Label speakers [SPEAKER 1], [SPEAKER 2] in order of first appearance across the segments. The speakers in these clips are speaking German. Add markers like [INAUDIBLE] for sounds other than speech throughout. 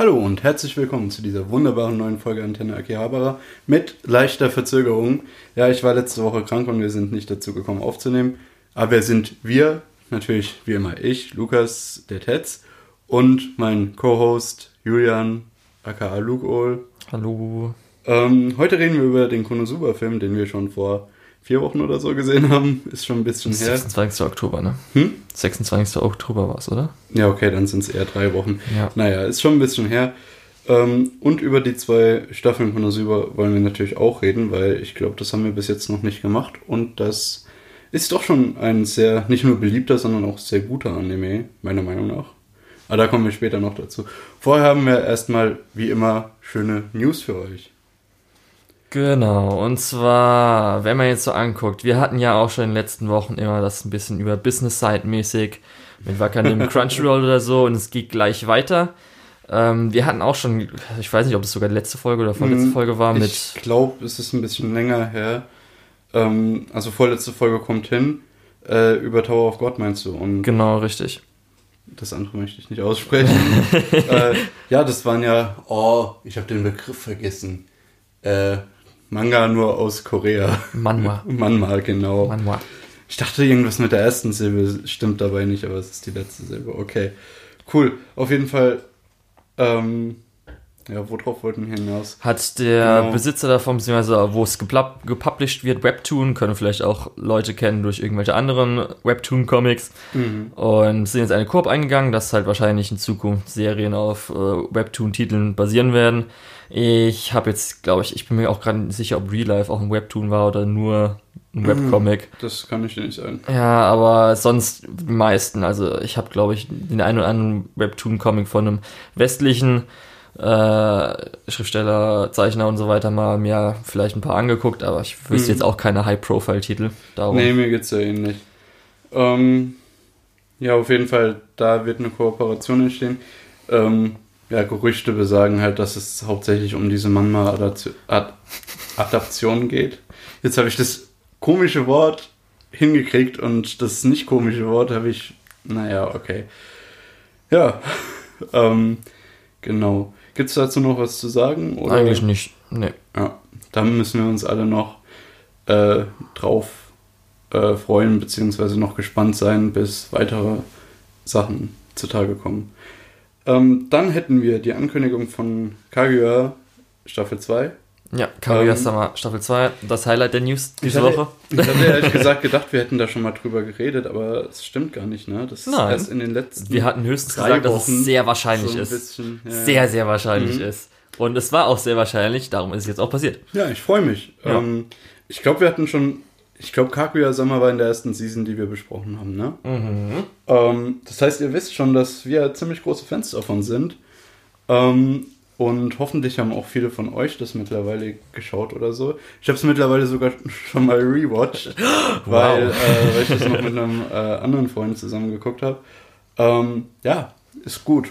[SPEAKER 1] Hallo und herzlich willkommen zu dieser wunderbaren neuen Folge Antenne Akihabara mit leichter Verzögerung. Ja, ich war letzte Woche krank und wir sind nicht dazu gekommen aufzunehmen. Aber wer sind wir? Natürlich wie immer ich, Lukas, der Tetz und mein Co-Host Julian, aka Luke Ohl.
[SPEAKER 2] Hallo.
[SPEAKER 1] Ähm, heute reden wir über den Konosuba-Film, den wir schon vor vier Wochen oder so gesehen haben. Ist schon ein bisschen her.
[SPEAKER 2] 26. Oktober, ne?
[SPEAKER 1] Hm?
[SPEAKER 2] 26. Oktober war es, oder?
[SPEAKER 1] Ja, okay, dann sind es eher drei Wochen.
[SPEAKER 2] Ja.
[SPEAKER 1] Naja, ist schon ein bisschen her. Ähm, und über die zwei Staffeln von Konosuba wollen wir natürlich auch reden, weil ich glaube, das haben wir bis jetzt noch nicht gemacht. Und das ist doch schon ein sehr, nicht nur beliebter, sondern auch sehr guter Anime, meiner Meinung nach. Aber da kommen wir später noch dazu. Vorher haben wir erstmal, wie immer, schöne News für euch.
[SPEAKER 2] Genau, und zwar, wenn man jetzt so anguckt, wir hatten ja auch schon in den letzten Wochen immer das ein bisschen über Business-Side-mäßig mit Wakanim [LAUGHS] Crunchyroll oder so und es geht gleich weiter. Ähm, wir hatten auch schon, ich weiß nicht, ob es sogar die letzte Folge oder vorletzte
[SPEAKER 1] Hm,
[SPEAKER 2] Folge war, mit.
[SPEAKER 1] Ich glaube, es ist ein bisschen länger her. Ähm, also vorletzte Folge kommt hin. Äh, über Tower of God meinst du? Und
[SPEAKER 2] Genau, richtig.
[SPEAKER 1] das andere möchte ich nicht aussprechen. [LAUGHS] äh, ja, das waren ja. Oh, ich habe den Begriff vergessen. Äh, Manga nur aus Korea.
[SPEAKER 2] Manhwa. [LAUGHS]
[SPEAKER 1] Manma, genau.
[SPEAKER 2] Manhwa.
[SPEAKER 1] Ich dachte, irgendwas mit der ersten Silbe stimmt dabei nicht, aber es ist die letzte Silbe. Okay. Cool. Auf jeden Fall. Ähm, ja, worauf wollten wir hinaus?
[SPEAKER 2] Hat der
[SPEAKER 1] Genau.
[SPEAKER 2] Besitzer davon, beziehungsweise wo es gepublished wird, Webtoon, können vielleicht auch Leute kennen durch irgendwelche anderen Webtoon-Comics.
[SPEAKER 1] Mhm.
[SPEAKER 2] Und sind jetzt eine Koop eingegangen, dass halt wahrscheinlich in Zukunft Serien auf äh, Webtoon-Titeln basieren werden. Ich habe jetzt, glaube ich, ich bin mir auch gerade nicht sicher, ob Real Life auch ein Webtoon war oder nur ein Webcomic.
[SPEAKER 1] Das kann ich dir nicht sagen.
[SPEAKER 2] Ja, aber sonst die meisten. Also ich habe, glaube ich, den einen oder anderen Webtoon-Comic von einem westlichen äh, Schriftsteller, Zeichner und so weiter mal mir vielleicht ein paar angeguckt, aber ich wüsste
[SPEAKER 1] Mhm.
[SPEAKER 2] jetzt auch keine High-Profile-Titel. Darum.
[SPEAKER 1] Nee, mir geht's ja ähnlich. Ähm, ja, auf jeden Fall, da wird eine Kooperation entstehen. Ähm, ja, Gerüchte besagen halt, dass es hauptsächlich um diese Manma-Adaption geht. Jetzt habe ich das komische Wort hingekriegt und das nicht komische Wort habe ich, naja, okay. Ja, [LAUGHS] ähm, genau. Gibt's dazu noch was zu sagen? Oder?
[SPEAKER 2] Eigentlich nicht. Nee.
[SPEAKER 1] Ja, da müssen wir uns alle noch äh, drauf äh, freuen, beziehungsweise noch gespannt sein, bis weitere Sachen zutage kommen. Ähm, dann hätten wir die Ankündigung von Kaguya Staffel 2.
[SPEAKER 2] Ja, Kaguya
[SPEAKER 1] Ähm,
[SPEAKER 2] Staffel 2, das Highlight der News diese
[SPEAKER 1] Ich hatte-
[SPEAKER 2] Woche.
[SPEAKER 1] Ich hatte [LAUGHS] ehrlich gesagt gedacht, wir hätten da schon mal drüber geredet, aber es stimmt gar nicht, ne? Das ist
[SPEAKER 2] Nein.
[SPEAKER 1] erst in den letzten
[SPEAKER 2] Wir hatten höchstens
[SPEAKER 1] drei
[SPEAKER 2] gesagt, dass
[SPEAKER 1] Wochen
[SPEAKER 2] es sehr wahrscheinlich
[SPEAKER 1] so
[SPEAKER 2] ist.
[SPEAKER 1] bisschen, ja,
[SPEAKER 2] Sehr, sehr wahrscheinlich
[SPEAKER 1] Mhm.
[SPEAKER 2] ist. Und es war auch sehr wahrscheinlich, darum ist es jetzt auch passiert.
[SPEAKER 1] Ja, ich freue mich.
[SPEAKER 2] Ja.
[SPEAKER 1] Ähm, ich glaube, wir hatten schon. Ich glaube, Kaguya Sama war in der ersten Season, die wir besprochen haben, ne? Ähm, das heißt, ihr wisst schon, dass wir ziemlich große Fans davon sind. Ähm, und hoffentlich haben auch viele von euch das mittlerweile geschaut oder so. Ich habe es mittlerweile sogar schon mal rewatcht, [GASPS] weil, äh, weil ich das noch mit einem äh, anderen Freund zusammen geguckt habe. Ähm, ja, ist gut.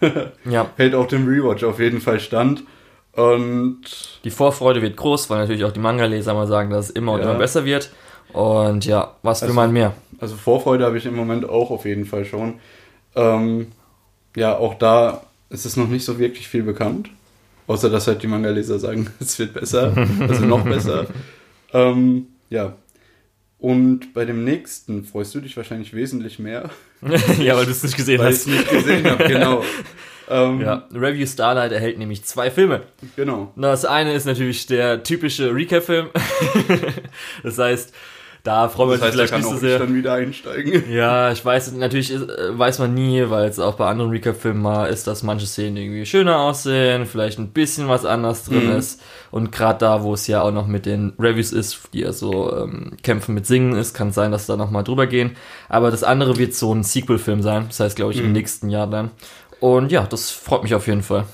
[SPEAKER 1] [LAUGHS]
[SPEAKER 2] Ja,
[SPEAKER 1] Hält auch dem Rewatch auf jeden Fall stand. Und
[SPEAKER 2] die Vorfreude wird groß, weil natürlich auch die Manga-Leser mal sagen, dass es immer und
[SPEAKER 1] Ja.
[SPEAKER 2] immer besser wird. Und ja, was will
[SPEAKER 1] Also-
[SPEAKER 2] man mehr?
[SPEAKER 1] Also Vorfreude habe ich im Moment auch auf jeden Fall schon. Ähm, ja, auch da ist es noch nicht so wirklich viel bekannt. Außer dass halt die Manga-Leser sagen, [LAUGHS] es wird besser, also noch besser. [LAUGHS] Ähm, ja. Und bei dem nächsten freust du dich wahrscheinlich wesentlich mehr, [LAUGHS]
[SPEAKER 2] ja, weil du es nicht gesehen
[SPEAKER 1] weil ich es
[SPEAKER 2] hast.
[SPEAKER 1] nicht gesehen habe, genau. Ähm,
[SPEAKER 2] Ja, Review Starlight erhält nämlich zwei Filme.
[SPEAKER 1] Genau.
[SPEAKER 2] Das eine ist natürlich der typische Recap-Film. das heißt, da freuen wir uns vielleicht nicht so sehr.
[SPEAKER 1] dann wieder einsteigen. [LAUGHS]
[SPEAKER 2] Ja, ich weiß, natürlich ist, äh, weiß man nie, weil es auch bei anderen Recap-Filmen mal ist, dass manche Szenen irgendwie schöner aussehen, vielleicht ein bisschen was anders drin
[SPEAKER 1] Mhm.
[SPEAKER 2] ist. Und gerade da, wo es ja auch noch mit den Reviews ist, die ja so ähm, Kämpfen mit Singen ist, kann es sein, dass da nochmal drüber gehen. Aber das andere wird so ein Sequel-Film sein, das heißt, glaube ich, im
[SPEAKER 1] Mhm.
[SPEAKER 2] nächsten Jahr dann. Und ja, das freut mich auf jeden Fall.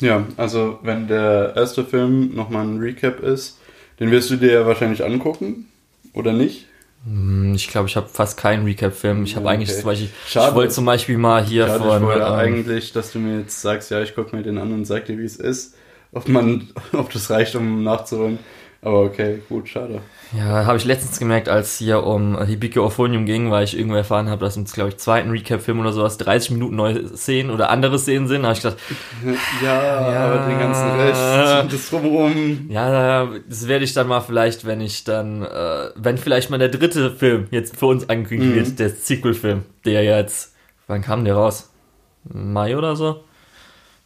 [SPEAKER 1] Ja, also wenn der erste Film nochmal ein Recap ist, den wirst du dir ja wahrscheinlich angucken, oder nicht?
[SPEAKER 2] Hm, Ich glaube, ich habe fast keinen Recap-Film. Ich habe
[SPEAKER 1] Ja,
[SPEAKER 2] eigentlich
[SPEAKER 1] okay.
[SPEAKER 2] zum Beispiel,
[SPEAKER 1] Schade.
[SPEAKER 2] ich wollte zum Beispiel mal hier
[SPEAKER 1] ich
[SPEAKER 2] von,
[SPEAKER 1] wollte
[SPEAKER 2] ähm,
[SPEAKER 1] eigentlich, dass du mir jetzt sagst, ja, ich gucke mir den an und sag dir, wie es ist. Ob man, [LAUGHS] ob das reicht, um nachzuholen. Aber okay, gut, schade.
[SPEAKER 2] Ja, habe ich letztens gemerkt, als hier um Hibike Orphonium ging, weil ich irgendwo erfahren habe, dass im, glaube ich, zweiten Recap-Film oder sowas 30 Minuten neue Szenen oder andere Szenen sind. Da habe ich gedacht, [LAUGHS]
[SPEAKER 1] ja, ja, aber den ganzen Rest, das drumherum.
[SPEAKER 2] Ja, das werde ich dann mal vielleicht, wenn ich dann, äh, wenn vielleicht mal der dritte Film jetzt für uns angekündigt mhm. wird, der Sequel-Film, der jetzt, wann kam der raus? Mai oder so?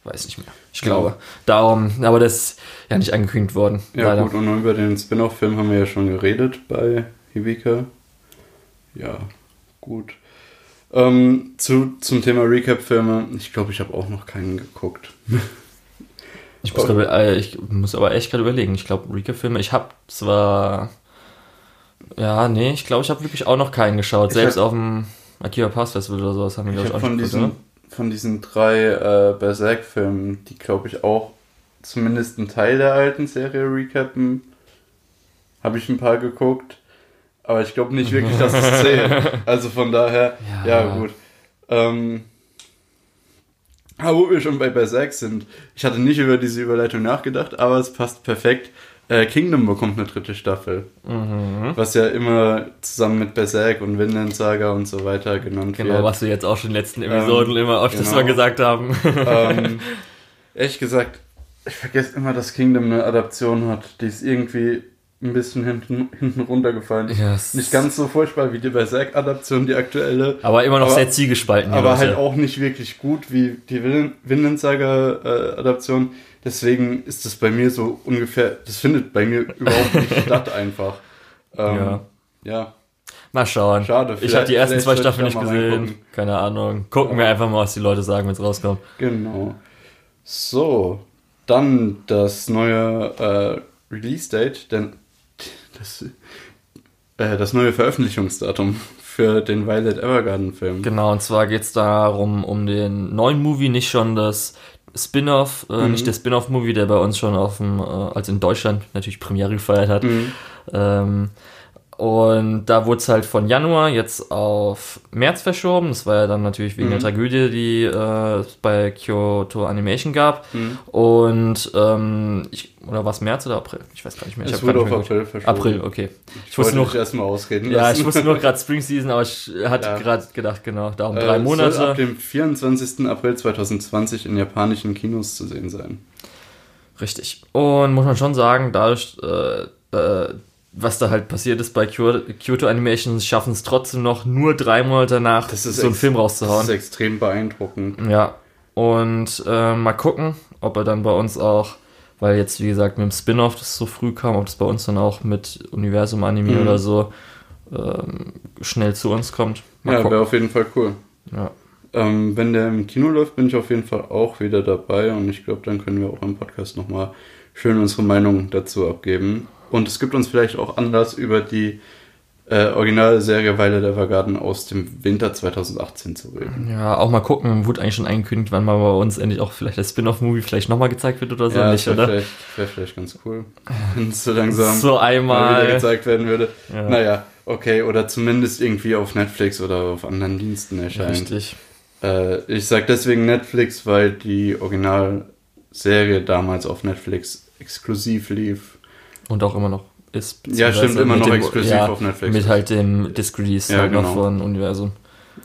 [SPEAKER 2] Weiß nicht mehr. Ich glaube. Ja. Darum, aber das ist ja nicht angekündigt worden.
[SPEAKER 1] Ja, leider. gut, und über den Spin-off-Film haben wir ja schon geredet bei Hibika. Ja, gut. Ähm, zu, zum Thema Recap-Filme, ich glaube, ich habe auch noch keinen geguckt. [LAUGHS]
[SPEAKER 2] ich, muss grad, äh, ich muss aber echt gerade überlegen. Ich glaube, Recap-Filme, ich habe zwar. Ja, nee, ich glaube, ich habe wirklich auch noch keinen geschaut. Selbst hab, auf dem Akiva Pass Festival oder sowas haben wir, glaube ich,
[SPEAKER 1] auch von diesen, geguckt, von diesen drei äh, Berserk-Filmen, die glaube ich auch zumindest einen Teil der alten Serie recappen, habe ich ein paar geguckt. Aber ich glaube nicht wirklich, dass es [LAUGHS] zählt. Also von daher, ja, ja gut. Ähm, aber wo wir schon bei Berserk sind, ich hatte nicht über diese Überleitung nachgedacht, aber es passt perfekt. Äh, Kingdom bekommt eine dritte Staffel. Mhm. Was ja immer zusammen mit Berserk und Vinland Saga und so weiter genannt
[SPEAKER 2] genau, wird. Genau, was wir jetzt auch schon in den letzten Episoden ähm, immer öfters genau. mal gesagt haben.
[SPEAKER 1] Ähm, [LAUGHS] ehrlich gesagt, ich vergesse immer, dass Kingdom eine Adaption hat, die ist irgendwie ein bisschen hinten, hinten runtergefallen. Yes. Nicht ganz so furchtbar wie die Berserk-Adaption, die aktuelle.
[SPEAKER 2] Aber immer noch aber, sehr zielgespalten.
[SPEAKER 1] Aber halt auch nicht wirklich gut wie die Vinland Saga-Adaption. Äh, Deswegen ist das bei mir so ungefähr, das findet bei mir [LAUGHS] überhaupt nicht statt einfach. Ähm, ja. ja.
[SPEAKER 2] Mal schauen. Schade. Ich habe die ersten zwei Staffeln nicht gesehen. Reingucken. Keine Ahnung. Gucken ja. wir einfach mal, was die Leute sagen, wenn es rauskommt.
[SPEAKER 1] Genau. So, dann das neue äh, Release-Date, denn das, äh, das neue Veröffentlichungsdatum für den Violet Evergarden-Film.
[SPEAKER 2] Genau, und zwar geht es darum, um den neuen Movie, nicht schon das Spin-off, äh, mhm. nicht der Spin-off-Movie, der bei uns schon auf dem, äh, als in Deutschland natürlich Premiere gefeiert hat. Mhm. Ähm, und da wurde es halt von Januar jetzt auf März verschoben. Das war ja dann natürlich wegen mhm. der Tragödie, die äh, es bei Kyoto Animation gab. Mhm. Und ähm, ich, oder war es März oder April? Ich weiß gar nicht mehr. Es
[SPEAKER 1] ich wurde auf April verschoben.
[SPEAKER 2] April, okay.
[SPEAKER 1] Ich, ich wusste nur erstmal ausreden.
[SPEAKER 2] Ja, ich wusste nur [LAUGHS] gerade Spring Season, aber ich hatte ja. gerade gedacht, genau, darum äh, drei Monate. Soll
[SPEAKER 1] ab dem 24. April 2020 in japanischen Kinos zu sehen sein.
[SPEAKER 2] Richtig. Und muss man schon sagen, dadurch, äh, äh, was da halt passiert ist bei Kyoto Animations, schaffen es trotzdem noch nur drei Monate danach, so einen Film rauszuhauen. Das
[SPEAKER 1] ist extrem beeindruckend.
[SPEAKER 2] Ja. Und äh, mal gucken, ob er dann bei uns auch, weil jetzt, wie gesagt, mit dem Spin-off das so früh kam, ob das bei uns dann auch mit Universum Anime mhm. oder so ähm, schnell zu uns kommt.
[SPEAKER 1] Mal ja, wäre auf jeden Fall cool. Ja. Ähm, wenn der im Kino läuft, bin ich auf jeden Fall auch wieder dabei und ich glaube, dann können wir auch im Podcast nochmal schön unsere Meinung dazu abgeben. Und es gibt uns vielleicht auch Anlass über die äh, originale Serie Weile der Evergarden aus dem Winter 2018 zu reden.
[SPEAKER 2] Ja, auch mal gucken, wurde eigentlich schon angekündigt, wann mal bei uns endlich auch vielleicht das Spin-off-Movie vielleicht nochmal gezeigt wird oder so. Ja,
[SPEAKER 1] nicht, wäre vielleicht, wär vielleicht ganz cool, wenn es so langsam [LAUGHS]
[SPEAKER 2] so einmal
[SPEAKER 1] mal wieder gezeigt werden würde. Ja. Naja, okay, oder zumindest irgendwie auf Netflix oder auf anderen Diensten erscheint. Richtig. Äh, ich sag deswegen Netflix, weil die Originalserie damals auf Netflix exklusiv lief.
[SPEAKER 2] Und auch immer noch ist.
[SPEAKER 1] Ja, stimmt, immer noch dem, exklusiv ja, auf Netflix.
[SPEAKER 2] Mit halt dem Disc-Release ja, halt genau. von Universum.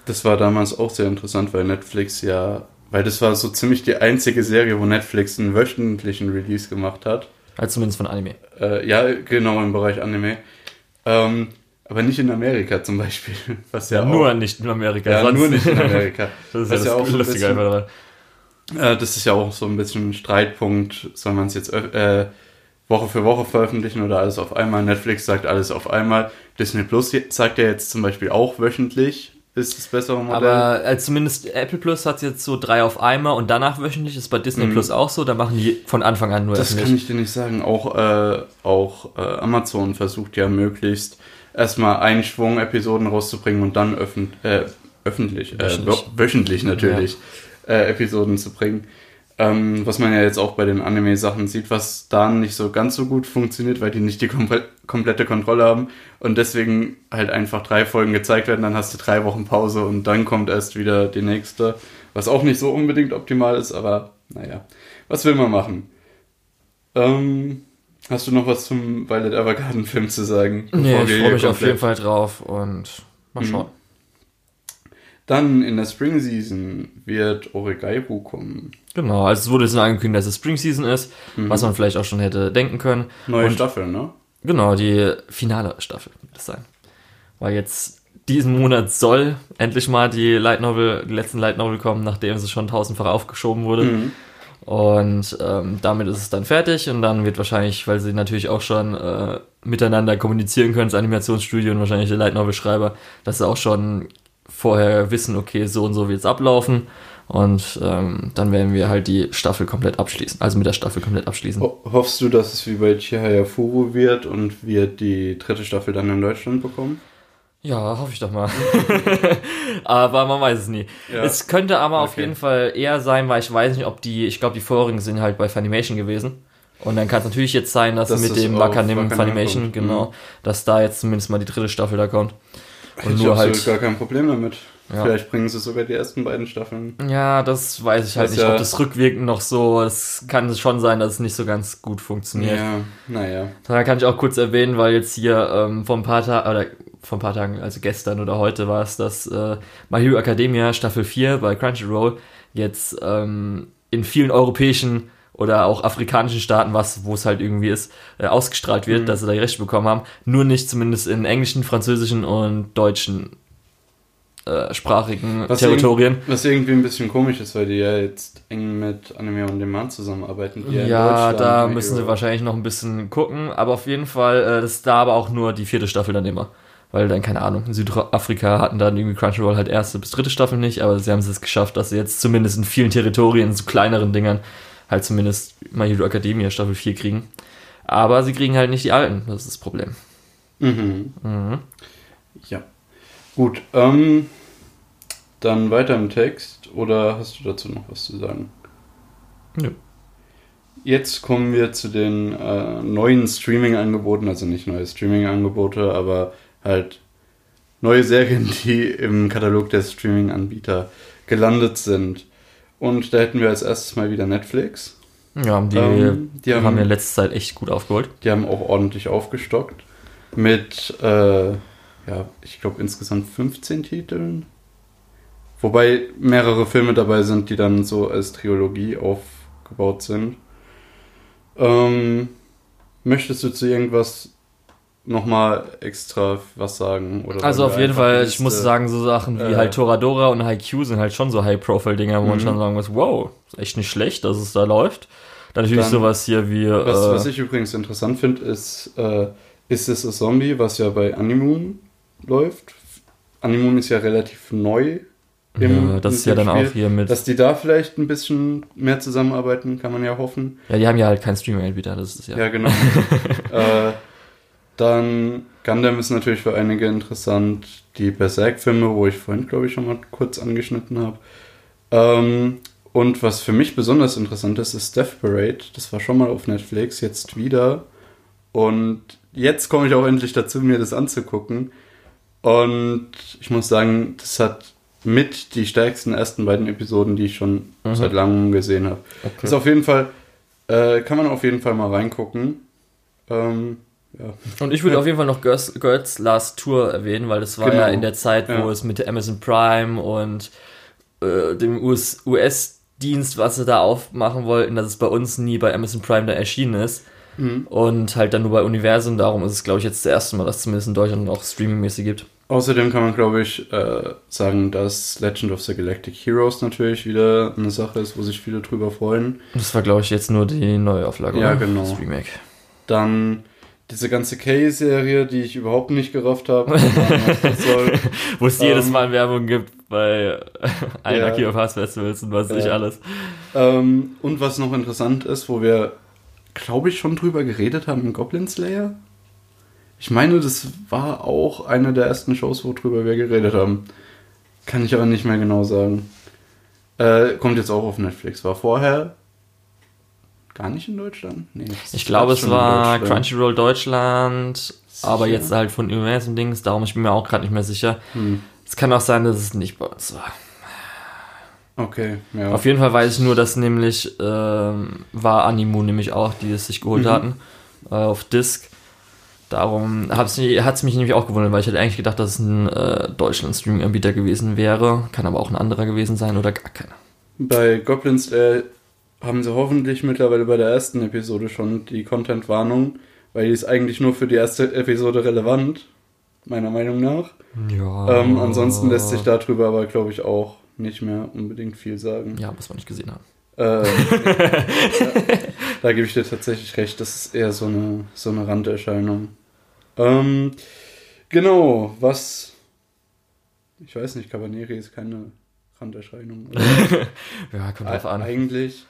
[SPEAKER 1] Das war damals auch sehr interessant, weil Netflix ja, weil das war so ziemlich die einzige Serie, wo Netflix einen wöchentlichen Release gemacht hat.
[SPEAKER 2] Also zumindest von Anime.
[SPEAKER 1] Äh, ja, genau, im Bereich Anime. Ähm, aber nicht in Amerika zum Beispiel. [LAUGHS]
[SPEAKER 2] Was ja, nur auch, nicht in Amerika.
[SPEAKER 1] Ja, nur nicht in Amerika. [LAUGHS]
[SPEAKER 2] das ist ja, das ja auch so lustige bisschen, einfach
[SPEAKER 1] äh, Das ist ja auch so ein bisschen ein Streitpunkt, soll man es jetzt äh, Woche für Woche veröffentlichen oder alles auf einmal. Netflix sagt alles auf einmal. Disney Plus sagt ja jetzt zum Beispiel auch wöchentlich. Ist das bessere
[SPEAKER 2] Modell? Aber äh, zumindest Apple Plus hat jetzt so drei auf einmal und danach wöchentlich. Ist bei Disney mhm. Plus auch so. Da machen die von Anfang an nur
[SPEAKER 1] Das öffentlich. kann ich dir nicht sagen. Auch, äh, auch äh, Amazon versucht ja möglichst erstmal einen Schwung Episoden rauszubringen und dann öffn äh, öffentlich, wöchentlich, äh, wöchentlich natürlich ja. Äh, Episoden zu bringen. Ähm, was man ja jetzt auch bei den Anime-Sachen sieht, was da nicht so ganz so gut funktioniert, weil die nicht die kom komplette Kontrolle haben und deswegen halt einfach drei Folgen gezeigt werden, dann hast du drei Wochen Pause und dann kommt erst wieder die nächste, was auch nicht so unbedingt optimal ist, aber naja, was will man machen? Ähm, Hast du noch was zum Violet Evergarden Film zu sagen?
[SPEAKER 2] Nee, ich freue mich auf jeden Fall drauf und mal
[SPEAKER 1] Mhm. Dann in der Spring Season wird Oregairu kommen.
[SPEAKER 2] Genau, also es wurde jetzt nur angekündigt, dass es Spring Season ist, was man vielleicht auch schon hätte denken können.
[SPEAKER 1] Neue
[SPEAKER 2] Und-
[SPEAKER 1] Staffel, ne?
[SPEAKER 2] Genau, die finale Staffel wird es sein. Weil jetzt diesen Monat soll endlich mal die Light Novel, die letzten Light Novel kommen, nachdem sie schon tausendfach aufgeschoben wurde.
[SPEAKER 1] Mhm.
[SPEAKER 2] Und ähm, damit ist es dann fertig und dann wird wahrscheinlich, weil sie natürlich auch schon äh, miteinander kommunizieren können, das Animationsstudio und wahrscheinlich der Light Novel Schreiber, dass sie auch schon vorher wissen, okay, so und so wird es ablaufen. Und ähm, dann werden wir halt die Staffel komplett abschließen, also mit der Staffel komplett abschließen.
[SPEAKER 1] Ho hoffst du, dass es wie bei Chihaya Furu wird und wir die dritte Staffel dann in Deutschland bekommen?
[SPEAKER 2] Ja, hoffe ich doch mal. [LAUGHS] aber man weiß es nie.
[SPEAKER 1] Ja.
[SPEAKER 2] Es könnte aber auf
[SPEAKER 1] Okay.
[SPEAKER 2] jeden Fall eher sein, weil ich weiß nicht, ob die, ich glaube, die vorherigen sind halt bei Funimation gewesen. Und dann kann es natürlich jetzt sein, dass
[SPEAKER 1] Dass
[SPEAKER 2] mit
[SPEAKER 1] das
[SPEAKER 2] dem
[SPEAKER 1] auf
[SPEAKER 2] Wakanim
[SPEAKER 1] Wakanim
[SPEAKER 2] Funimation,
[SPEAKER 1] kommt.
[SPEAKER 2] genau, dass da jetzt zumindest mal die dritte Staffel da kommt. Und
[SPEAKER 1] ich
[SPEAKER 2] nur halt,
[SPEAKER 1] gar kein Problem damit.
[SPEAKER 2] Ja.
[SPEAKER 1] Vielleicht bringen sie sogar die ersten beiden Staffeln.
[SPEAKER 2] ja, das weiß ich halt
[SPEAKER 1] Das
[SPEAKER 2] nicht,
[SPEAKER 1] ja-
[SPEAKER 2] ob das rückwirkend noch so, es kann schon sein, dass es nicht so ganz gut funktioniert.
[SPEAKER 1] Ja, naja.
[SPEAKER 2] Da kann ich auch kurz erwähnen, weil jetzt hier ähm, vor ein paar Tagen, oder vor ein paar Tagen, also gestern oder heute war es, dass äh, My Hero Academia Staffel 4 bei Crunchyroll jetzt ähm, in vielen europäischen oder auch afrikanischen Staaten, was, wo es halt irgendwie ist, äh, ausgestrahlt wird,
[SPEAKER 1] Mhm.
[SPEAKER 2] dass sie da die Rechte bekommen haben. Nur nicht zumindest in englischen, französischen und deutschen äh, sprachigen
[SPEAKER 1] Was
[SPEAKER 2] Territorien.
[SPEAKER 1] Was irgendwie ein bisschen komisch ist, weil die ja jetzt eng mit Anime on Demand zusammenarbeiten.
[SPEAKER 2] Ja,
[SPEAKER 1] Deutschland
[SPEAKER 2] da müssen sie wahrscheinlich noch ein bisschen gucken, aber auf jeden Fall, äh, das ist da aber auch nur die vierte Staffel dann immer. Weil dann, keine Ahnung, in Südafrika hatten dann irgendwie Crunchyroll halt erste bis dritte Staffel nicht, aber sie haben es geschafft, dass sie jetzt zumindest in vielen Territorien, in so kleineren Dingern, halt zumindest My Hero Academia Staffel 4 kriegen. Aber sie kriegen halt nicht die alten, das ist das Problem.
[SPEAKER 1] Mhm.
[SPEAKER 2] Mhm.
[SPEAKER 1] Ja. Gut, ähm, dann weiter im Text. Oder hast du dazu noch was zu sagen?
[SPEAKER 2] Nö.
[SPEAKER 1] Jetzt kommen wir zu den äh, neuen Streaming-Angeboten, also nicht neue Streaming-Angebote, aber halt neue Serien, [LAUGHS] die im Katalog der Streaming-Anbieter gelandet sind. Und da hätten wir als erstes mal wieder Netflix.
[SPEAKER 2] Ja, die,
[SPEAKER 1] Ähm, die
[SPEAKER 2] haben,
[SPEAKER 1] haben-
[SPEAKER 2] ja in letzter Zeit echt gut aufgeholt.
[SPEAKER 1] Die haben auch ordentlich aufgestockt. Mit, äh, ja, ich glaube insgesamt 15 Titeln. Wobei mehrere Filme dabei sind, die dann so als Trilogie aufgebaut sind. Ähm, möchtest du zu irgendwas nochmal extra was sagen? Oder
[SPEAKER 2] Also auf jeden Fall, ich muss sagen, so Sachen wie
[SPEAKER 1] äh,
[SPEAKER 2] halt Toradora und Haikyuu sind halt schon so High-Profile-Dinger, wo man
[SPEAKER 1] Mhm.
[SPEAKER 2] schon sagen muss, wow, ist echt nicht schlecht, dass es da läuft. Dann natürlich
[SPEAKER 1] Dann-
[SPEAKER 2] sowas hier wie,
[SPEAKER 1] Was,
[SPEAKER 2] äh,
[SPEAKER 1] was ich übrigens interessant finde, ist, äh, ist es a Zombie, was ja bei Animoon läuft. Animoon ist ja relativ neu. im-
[SPEAKER 2] ja, das ist ja dann
[SPEAKER 1] Spiel.
[SPEAKER 2] auch hier mit,
[SPEAKER 1] Dass die da vielleicht ein bisschen mehr zusammenarbeiten, kann man ja hoffen.
[SPEAKER 2] ja, die haben ja halt keinen Streaming-Anbieter, das ist ja.
[SPEAKER 1] Ja, genau. [LAUGHS] äh, dann Gundam ist natürlich für einige interessant. Die Berserk-Filme, wo ich vorhin, glaube ich, schon mal kurz angeschnitten habe. Ähm, und was für mich besonders interessant ist, ist Death Parade. Das war schon mal auf Netflix, jetzt wieder. Und jetzt komme ich auch endlich dazu, mir das anzugucken. Und ich muss sagen, das hat mit die stärksten ersten beiden Episoden, die ich schon
[SPEAKER 2] Mhm.
[SPEAKER 1] seit langem gesehen habe.
[SPEAKER 2] Okay.
[SPEAKER 1] Ist auf jeden Fall, äh, kann man auf jeden Fall mal reingucken. Ähm, ja.
[SPEAKER 2] Und ich würde auf jeden Fall noch Girls, Girls Last Tour erwähnen, weil das war
[SPEAKER 1] Genau.
[SPEAKER 2] ja in der Zeit, wo
[SPEAKER 1] Ja.
[SPEAKER 2] es mit Amazon Prime und äh, dem US US-Dienst, was sie da aufmachen wollten, dass es bei uns nie bei Amazon Prime da erschienen ist.
[SPEAKER 1] Mhm.
[SPEAKER 2] Und halt dann nur bei Universum, darum ist es, glaube ich, jetzt das erste Mal, dass es zumindest in Deutschland auch streamingmäßig gibt.
[SPEAKER 1] Außerdem kann man, glaube ich, äh, sagen, dass Legend of the Galactic Heroes natürlich wieder eine Sache ist, wo sich viele drüber freuen.
[SPEAKER 2] Das war, glaube ich, jetzt nur die Neuauflage,
[SPEAKER 1] Ja,
[SPEAKER 2] oder?
[SPEAKER 1] genau.
[SPEAKER 2] Das Remake.
[SPEAKER 1] Dann diese ganze K-Serie, die ich überhaupt nicht gerafft habe. [LAUGHS]
[SPEAKER 2] Wo es
[SPEAKER 1] Ähm,
[SPEAKER 2] jedes Mal Werbung gibt bei [LAUGHS]
[SPEAKER 1] Ja.
[SPEAKER 2] Akira Pass Festivals und was ich
[SPEAKER 1] Ja.
[SPEAKER 2] alles.
[SPEAKER 1] ähm, und was noch interessant ist, wo wir, glaube ich, schon drüber geredet haben, Goblin Slayer. Ich meine, das war auch eine der ersten Shows, worüber wir geredet haben. Kann ich aber nicht mehr genau sagen. Äh, kommt jetzt auch auf Netflix. War vorher gar nicht in Deutschland? Nee,
[SPEAKER 2] Ich glaube, es war. Crunchyroll Deutschland, aber
[SPEAKER 1] Sicher?
[SPEAKER 2] jetzt halt von Universum Dings, darum ich bin mir auch gerade nicht mehr sicher.
[SPEAKER 1] Hm.
[SPEAKER 2] Es kann auch sein, dass es nicht bei uns war.
[SPEAKER 1] Okay, ja.
[SPEAKER 2] Auf jeden Fall weiß ich nur, dass nämlich ähm, war Animu nämlich auch, die es sich geholt
[SPEAKER 1] Mhm.
[SPEAKER 2] hatten. äh, auf Disc. Darum hat es mich nämlich auch gewundert, weil ich hätte eigentlich gedacht, dass es ein äh, Deutschland-Streaming-Anbieter gewesen wäre. Kann aber auch ein anderer gewesen sein oder gar keiner.
[SPEAKER 1] Bei Goblins äh, haben sie hoffentlich mittlerweile bei der ersten Episode schon die Content-Warnung, weil die ist eigentlich nur für die erste Episode relevant, meiner Meinung nach. Ja. Ähm, ansonsten lässt sich darüber aber, glaube ich, auch nicht mehr unbedingt viel sagen.
[SPEAKER 2] Ja, muss man nicht gesehen haben.
[SPEAKER 1] Ähm, [LAUGHS] da gebe ich dir tatsächlich recht, das ist eher so eine, so eine Randerscheinung. Ähm, genau, was. Ich weiß nicht, Cabaneri ist keine Randerscheinung. [LAUGHS]
[SPEAKER 2] ja, kommt drauf an.
[SPEAKER 1] Eigentlich.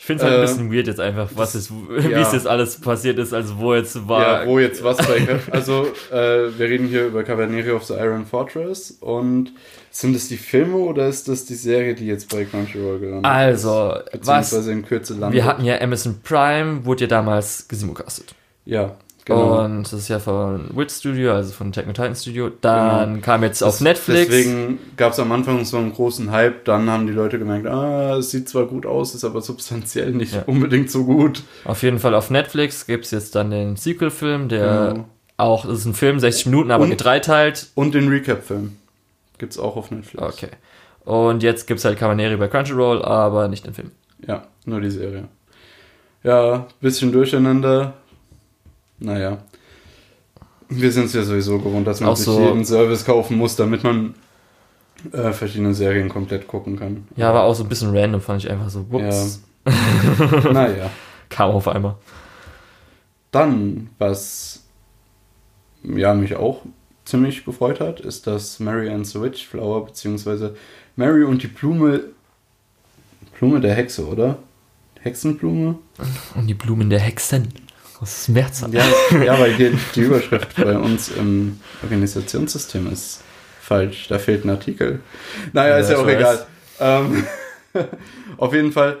[SPEAKER 2] Ich finde es halt äh, ein bisschen weird jetzt einfach, was ist, wie ja. es jetzt alles passiert ist, also wo jetzt war.
[SPEAKER 1] Ja, wo jetzt was bei. also, äh, wir reden hier über Cabaneri of the Iron Fortress und sind das die Filme oder ist das die Serie, die jetzt bei Crunchyroll gelandet
[SPEAKER 2] also,
[SPEAKER 1] ist? Beziehungsweise was, in Kürze landet.
[SPEAKER 2] Wir hatten ja Amazon Prime, wurde ja damals gesimulcastet.
[SPEAKER 1] Ja,
[SPEAKER 2] Genau. Und das ist ja von Wit Studio, also von Techno Titan Studio. Dann genau. kam jetzt das, auf Netflix.
[SPEAKER 1] Deswegen gab es am Anfang so einen großen Hype. Dann haben die Leute gemerkt, ah, es sieht zwar gut aus, ist aber substanziell nicht ja. unbedingt so gut.
[SPEAKER 2] Auf jeden Fall auf Netflix gibt es jetzt dann den Sequel-Film, der genau. auch, das ist ein Film, 60 Minuten, aber und, gedreiteilt.
[SPEAKER 1] Und den Recap-Film gibt es auch auf Netflix.
[SPEAKER 2] Okay. Und jetzt gibt es halt Cabaneri bei Crunchyroll, aber nicht den Film.
[SPEAKER 1] Ja, nur die Serie. Ja, bisschen durcheinander naja. Wir sind es ja sowieso gewohnt, dass man Auch sich so jeden Service kaufen muss, damit man äh, verschiedene Serien komplett gucken kann.
[SPEAKER 2] Ja, aber auch so ein bisschen random fand ich einfach so. Ups.
[SPEAKER 1] Ja. [LAUGHS] naja.
[SPEAKER 2] Kam auf einmal.
[SPEAKER 1] Dann, was ja, mich auch ziemlich gefreut hat, ist das Mary and the Witch Flower, beziehungsweise Mary und die Blume. Blume der Hexe, oder? Hexenblume?
[SPEAKER 2] Und die Blumen der Hexen. Das ist Mehrzahl.
[SPEAKER 1] Ja, ja weil hier die Überschrift bei uns im Organisationssystem ist falsch. Da fehlt ein Artikel. Naja, ja, ist ja auch weiß. egal. Ähm, [LAUGHS] auf jeden Fall,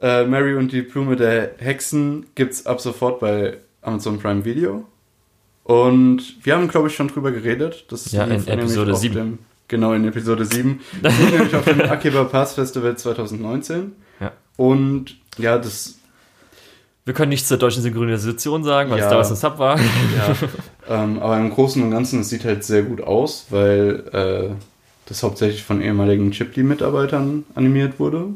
[SPEAKER 1] äh, Mary und die Blume der Hexen gibt es ab sofort bei Amazon Prime Video. Und wir haben, glaube ich, schon drüber geredet.
[SPEAKER 2] Das ist ja, in Episode 7. Dem,
[SPEAKER 1] genau, in Episode 7. [LAUGHS] nämlich auf dem Akiba Pass Festival 2019.
[SPEAKER 2] Ja.
[SPEAKER 1] Und ja, das
[SPEAKER 2] wir können nichts zur deutschen Synchronisation sagen, weil ja. es damals ein Sub war.
[SPEAKER 1] Ja. [LAUGHS] ähm, aber im Großen und Ganzen, es sieht halt sehr gut aus, weil äh, das hauptsächlich von ehemaligen Chipley-Mitarbeitern animiert wurde,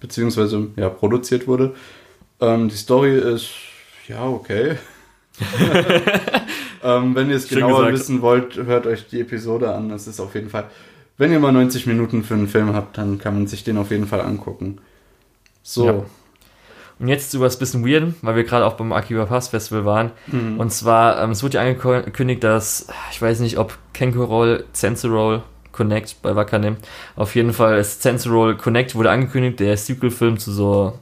[SPEAKER 1] beziehungsweise ja, produziert wurde. Ähm, die Story ist, ja, okay. [LAUGHS] ähm, wenn ihr es genauer gesagt. wissen wollt, hört euch die Episode an. Es ist auf jeden Fall, wenn ihr mal 90 Minuten für einen Film habt, dann kann man sich den auf jeden Fall angucken. So. Ja.
[SPEAKER 2] Und jetzt zu was bisschen weird, weil wir gerade auch beim Akiba Pass Festival waren. Mhm. Und zwar, ähm, es wurde ja angekündigt, dass, ich weiß nicht, ob Kenko Censorol Connect bei Wakanim. Auf jeden Fall ist Censorol Connect wurde angekündigt, der Sequel-Film zu so,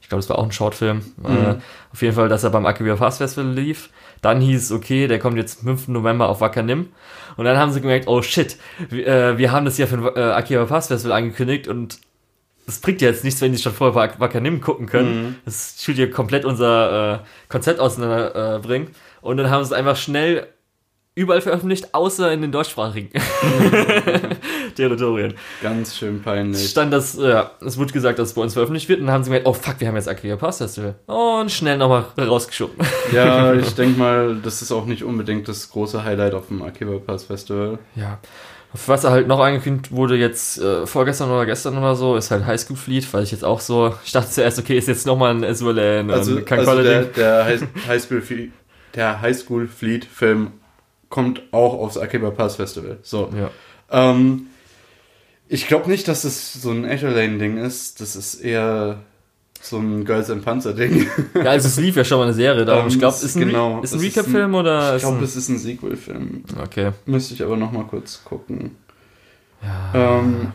[SPEAKER 2] ich glaube, es war auch ein Shortfilm. Mhm. Äh, auf jeden Fall, dass er beim Akiba Pass Festival lief. Dann hieß es, okay, der kommt jetzt am 5. November auf Wakanim. Und dann haben sie gemerkt, oh shit, wir, äh, wir haben das ja für äh, Akiba Pass Festival angekündigt und das bringt ja jetzt nichts, wenn die schon vorher bei Wakanim gucken können. Mhm. Das tut ja komplett unser äh, Konzept auseinanderbringen. Äh, und dann haben sie es einfach schnell überall veröffentlicht, außer in den deutschsprachigen [LAUGHS] Territorien.
[SPEAKER 1] Ganz schön peinlich.
[SPEAKER 2] Stand das, ja, es wurde gesagt, dass es bei uns veröffentlicht wird und dann haben sie gemeint, oh fuck, wir haben jetzt Akira Pass Festival. Und schnell nochmal rausgeschoben.
[SPEAKER 1] ja, [LAUGHS] ich denke mal, das ist auch nicht unbedingt das große Highlight auf dem Akiba Pass Festival.
[SPEAKER 2] Ja. Was halt noch angekündigt wurde, jetzt äh, vorgestern oder gestern oder so, ist halt High School Fleet, weil ich jetzt auch so, ich dachte zuerst, okay, ist jetzt nochmal ein SULN.
[SPEAKER 1] Also, also der, der High, School Fleet, der High School Fleet Film kommt auch aufs Akiba Pass Festival. So.
[SPEAKER 2] Ja.
[SPEAKER 1] Ähm, ich glaube nicht, dass das so ein Azure Lane Ding ist. Das ist eher so ein Girls and Panzer Ding. [LAUGHS]
[SPEAKER 2] Ja, also es lief ja schon mal eine Serie da. Um, ich glaube, ist ein,
[SPEAKER 1] genau,
[SPEAKER 2] ist ein Recap-Film oder?
[SPEAKER 1] Ich glaube, es ist ein Sequel-Film.
[SPEAKER 2] Okay.
[SPEAKER 1] Müsste ich aber noch mal kurz gucken.
[SPEAKER 2] Ja.
[SPEAKER 1] Ähm,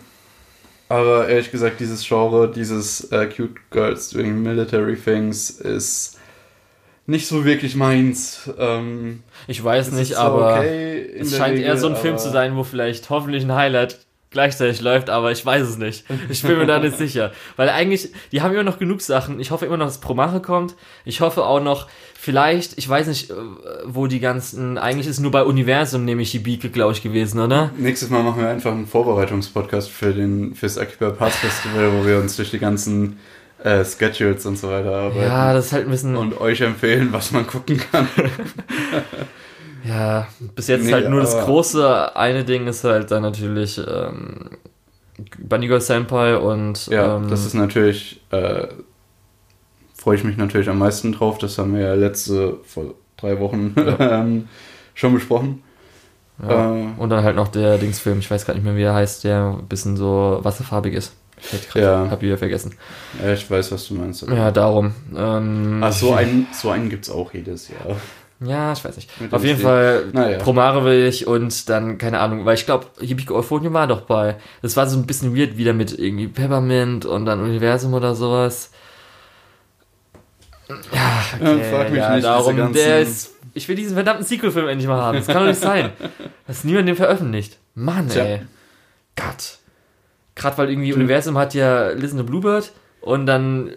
[SPEAKER 1] aber ehrlich gesagt, dieses Genre, dieses uh, Cute Girls doing Military Things ist nicht so wirklich meins. Ähm,
[SPEAKER 2] ich weiß nicht, aber okay es scheint Regel, eher so ein Film zu sein, wo vielleicht hoffentlich ein Highlight gleichzeitig läuft, aber ich weiß es nicht. Ich bin mir da nicht sicher. Weil eigentlich, die haben immer noch genug Sachen. Ich hoffe immer noch, dass Promache kommt. Ich hoffe auch noch, vielleicht, ich weiß nicht, äh, wo die ganzen, eigentlich ist nur bei Universum nämlich die Bieke, glaube ich, gewesen, oder?
[SPEAKER 1] Nächstes Mal machen wir einfach einen Vorbereitungspodcast für den, fürs Akiba Pass Festival, wo wir uns durch die ganzen äh, Schedules und so weiter arbeiten.
[SPEAKER 2] Ja, das ist halt ein bisschen.
[SPEAKER 1] Und euch empfehlen, was man gucken kann. [LAUGHS]
[SPEAKER 2] ja, bis jetzt nee, halt nur das große eine Ding ist halt dann natürlich ähm, Bunny Girl Senpai und.
[SPEAKER 1] Ja,
[SPEAKER 2] ähm,
[SPEAKER 1] das ist natürlich. Äh, Freue ich mich natürlich am meisten drauf. Das haben wir ja letzte, vor drei Wochen ja. [LAUGHS] ähm, schon besprochen.
[SPEAKER 2] Ja. Äh, und dann halt noch der Dingsfilm, ich weiß gar nicht mehr, wie er heißt, der ein bisschen so wasserfarbig ist. Ich ja. hab wieder vergessen.
[SPEAKER 1] Ja, ich weiß, was du meinst.
[SPEAKER 2] Ja, darum. Ähm,
[SPEAKER 1] Ach, so einen, so einen gibt es auch jedes Jahr.
[SPEAKER 2] Ja, ich weiß nicht. Mit Auf jeden Stil. Fall naja. Promare will ich und dann, keine Ahnung, weil ich glaube, Hibiko Euphonium war doch bei. Das war so ein bisschen weird wieder mit irgendwie Peppermint und dann Universum oder sowas. Ja, okay, ja, frag mich ja, nicht. Darum, der ist ich will diesen verdammten Sequel-Film endlich mal haben. Das kann doch nicht sein. [LAUGHS] Dass niemand den veröffentlicht. Mann, Tja. ey. Gott. Gerade weil irgendwie. Universum hat ja Listen to Bluebird und dann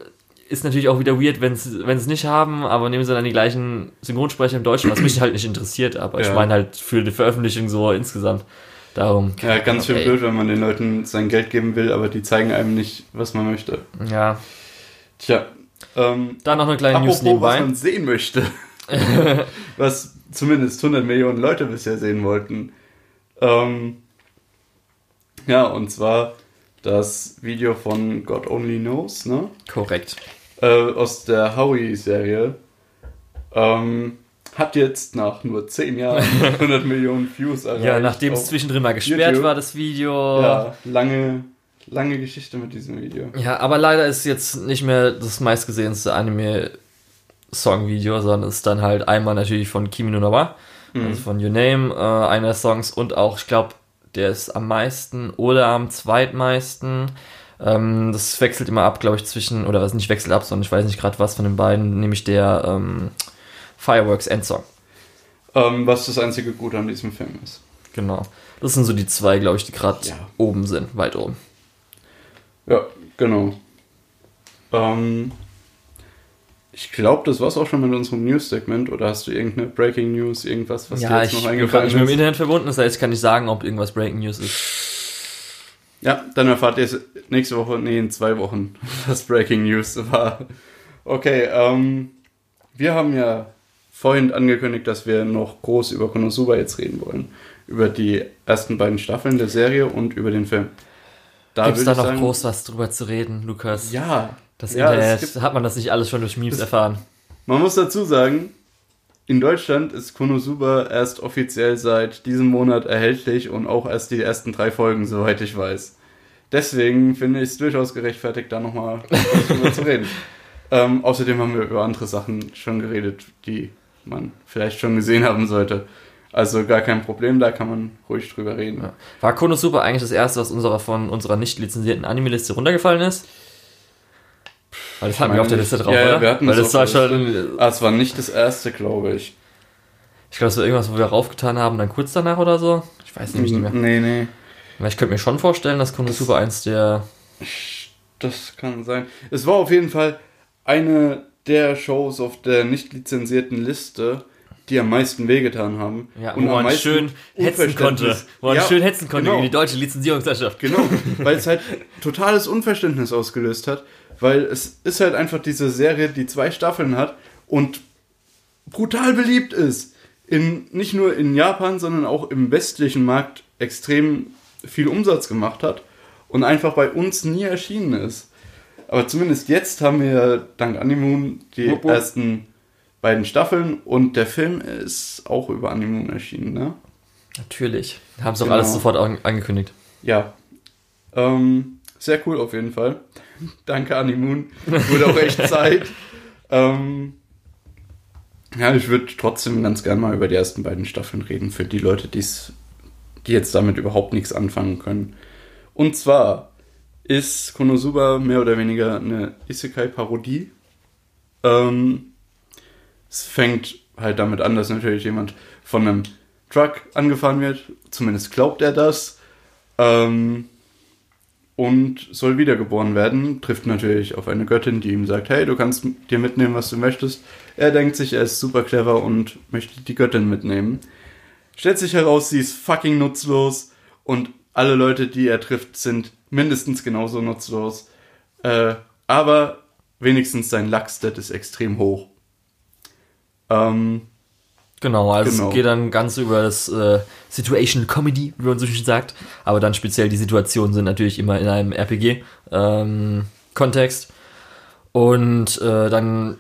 [SPEAKER 2] ist natürlich auch wieder weird, wenn es nicht haben, aber nehmen sie dann die gleichen Synchronsprecher im Deutschen, was mich [CLEARS THROAT] halt nicht interessiert, aber ja. ich meine halt für die Veröffentlichung so insgesamt. Darum.
[SPEAKER 1] Ja, ganz schön blöd, wenn man den Leuten sein Geld geben will, aber die zeigen einem nicht, was man möchte.
[SPEAKER 2] Ja.
[SPEAKER 1] Tja. Ähm,
[SPEAKER 2] Dann noch eine kleine
[SPEAKER 1] News nebenbei. was man sehen möchte. [LAUGHS] was zumindest 100 Millionen Leute bisher sehen wollten. Ähm, ja, und zwar das Video von God Only Knows, ne?
[SPEAKER 2] Korrekt.
[SPEAKER 1] Äh, aus der Howie-Serie. Ähm, hat jetzt nach nur 10 Jahren [LAUGHS] 100 Millionen Views
[SPEAKER 2] erreicht. Ja, nachdem es zwischendrin mal gesperrt YouTube. war, das Video.
[SPEAKER 1] Ja, lange, lange Geschichte mit diesem Video.
[SPEAKER 2] Ja, aber leider ist jetzt nicht mehr das meistgesehenste Anime Songvideo, sondern ist dann halt einmal natürlich von Kimi no Nawa, mhm. also von Your Name, äh, einer der Songs und auch, ich glaube, der ist am meisten oder am zweitmeisten. Ähm, das wechselt immer ab, glaube ich, zwischen, oder was nicht wechselt ab, sondern ich weiß nicht gerade was von den beiden, nämlich der ähm, Fireworks Endsong.
[SPEAKER 1] Ähm, was das einzige Gute an diesem Film ist.
[SPEAKER 2] Genau. Das sind so die zwei, glaube ich, die gerade ja. oben sind, weit oben.
[SPEAKER 1] Ja, genau. Ähm, ich glaube, das war es auch schon mit unserem News-Segment. Oder hast du irgendeine Breaking News, irgendwas, was
[SPEAKER 2] ja, dir jetzt noch eingefallen ist? Ja, ich bin mit dem Internet verbunden, das heißt, ich kann nicht sagen, ob irgendwas Breaking News ist.
[SPEAKER 1] Ja, dann erfahrt ihr es nächste Woche, nee, in zwei Wochen, [LAUGHS] was Breaking News war. Okay, ähm, wir haben ja vorhin angekündigt, dass wir noch groß über Konosuba jetzt reden wollen. Über die ersten beiden Staffeln der Serie und über den Film.
[SPEAKER 2] Da Gibt es da noch sagen, groß was drüber zu reden, Lukas?
[SPEAKER 1] Ja,
[SPEAKER 2] das ja, Internet, hat man das nicht alles schon durch Memes erfahren?
[SPEAKER 1] Man muss dazu sagen, in Deutschland ist Konosuba erst offiziell seit diesem Monat erhältlich und auch erst die ersten drei Folgen, soweit ich weiß. Deswegen finde ich es durchaus gerechtfertigt, da nochmal [LAUGHS] drüber zu reden. Ähm, außerdem haben wir über andere Sachen schon geredet, die man vielleicht schon gesehen haben sollte. Also gar kein Problem, da kann man ruhig drüber reden. Ja.
[SPEAKER 2] War Konosuba eigentlich das erste, was unserer von unserer nicht lizenzierten Anime-Liste runtergefallen ist? Weil das hatten wir auf der Liste drauf,
[SPEAKER 1] ja,
[SPEAKER 2] oder?
[SPEAKER 1] wir hatten Weil das war schon. Ah, es war nicht das erste, glaube ich.
[SPEAKER 2] Ich glaube, es war irgendwas, wo wir raufgetan haben, dann kurz danach oder so. Ich weiß nämlich nicht mehr.
[SPEAKER 1] Nee, nee.
[SPEAKER 2] Ich könnte mir schon vorstellen, dass Konosuba eins der.
[SPEAKER 1] Das kann sein. Es war auf jeden Fall eine der Shows auf der nicht lizenzierten Liste, die am meisten wehgetan haben.
[SPEAKER 2] Ja, und wo man schön hetzen konnte. Wo man ja, schön hetzen konnte genau. gegen die deutsche Lizenzierungslandschaft.
[SPEAKER 1] Genau, [LAUGHS] weil es halt totales Unverständnis ausgelöst hat weil es ist halt einfach diese Serie, die zwei Staffeln hat und brutal beliebt ist. In, nicht nur in Japan, sondern auch im westlichen Markt extrem viel Umsatz gemacht hat und einfach bei uns nie erschienen ist. Aber zumindest jetzt haben wir dank Animoon die Wupp, wupp. ersten beiden Staffeln und der Film ist auch über Animoon erschienen, ne?
[SPEAKER 2] Natürlich. Haben sie auch genau. alles sofort angekündigt.
[SPEAKER 1] Ja. Ähm, sehr cool auf jeden Fall. [LAUGHS] Danke, Animoon. Wurde auch echt [LAUGHS] Zeit. ähm, ja, ich würde trotzdem ganz gerne mal über die ersten beiden Staffeln reden, für die Leute, die's, die jetzt damit überhaupt nichts anfangen können. Und zwar ist Konosuba mehr oder weniger eine Isekai-Parodie. Ähm, es fängt halt damit an, dass natürlich jemand von einem Truck angefahren wird. Zumindest glaubt er das. Ähm, und soll wiedergeboren werden. Trifft natürlich auf eine Göttin, die ihm sagt, hey, du kannst dir mitnehmen, was du möchtest. Er denkt sich, er ist super clever und möchte die Göttin mitnehmen. Stellt sich heraus, sie ist fucking nutzlos und alle Leute, die er trifft, sind mindestens genauso nutzlos. Äh, aber wenigstens sein Luck-Stat ist extrem hoch. Ähm,
[SPEAKER 2] Genau, also
[SPEAKER 1] Genau.
[SPEAKER 2] es geht dann ganz über das äh, Situation Comedy, wie man so schön sagt. Aber dann speziell die Situationen sind natürlich immer in einem RPG-Kontext. Und äh, dann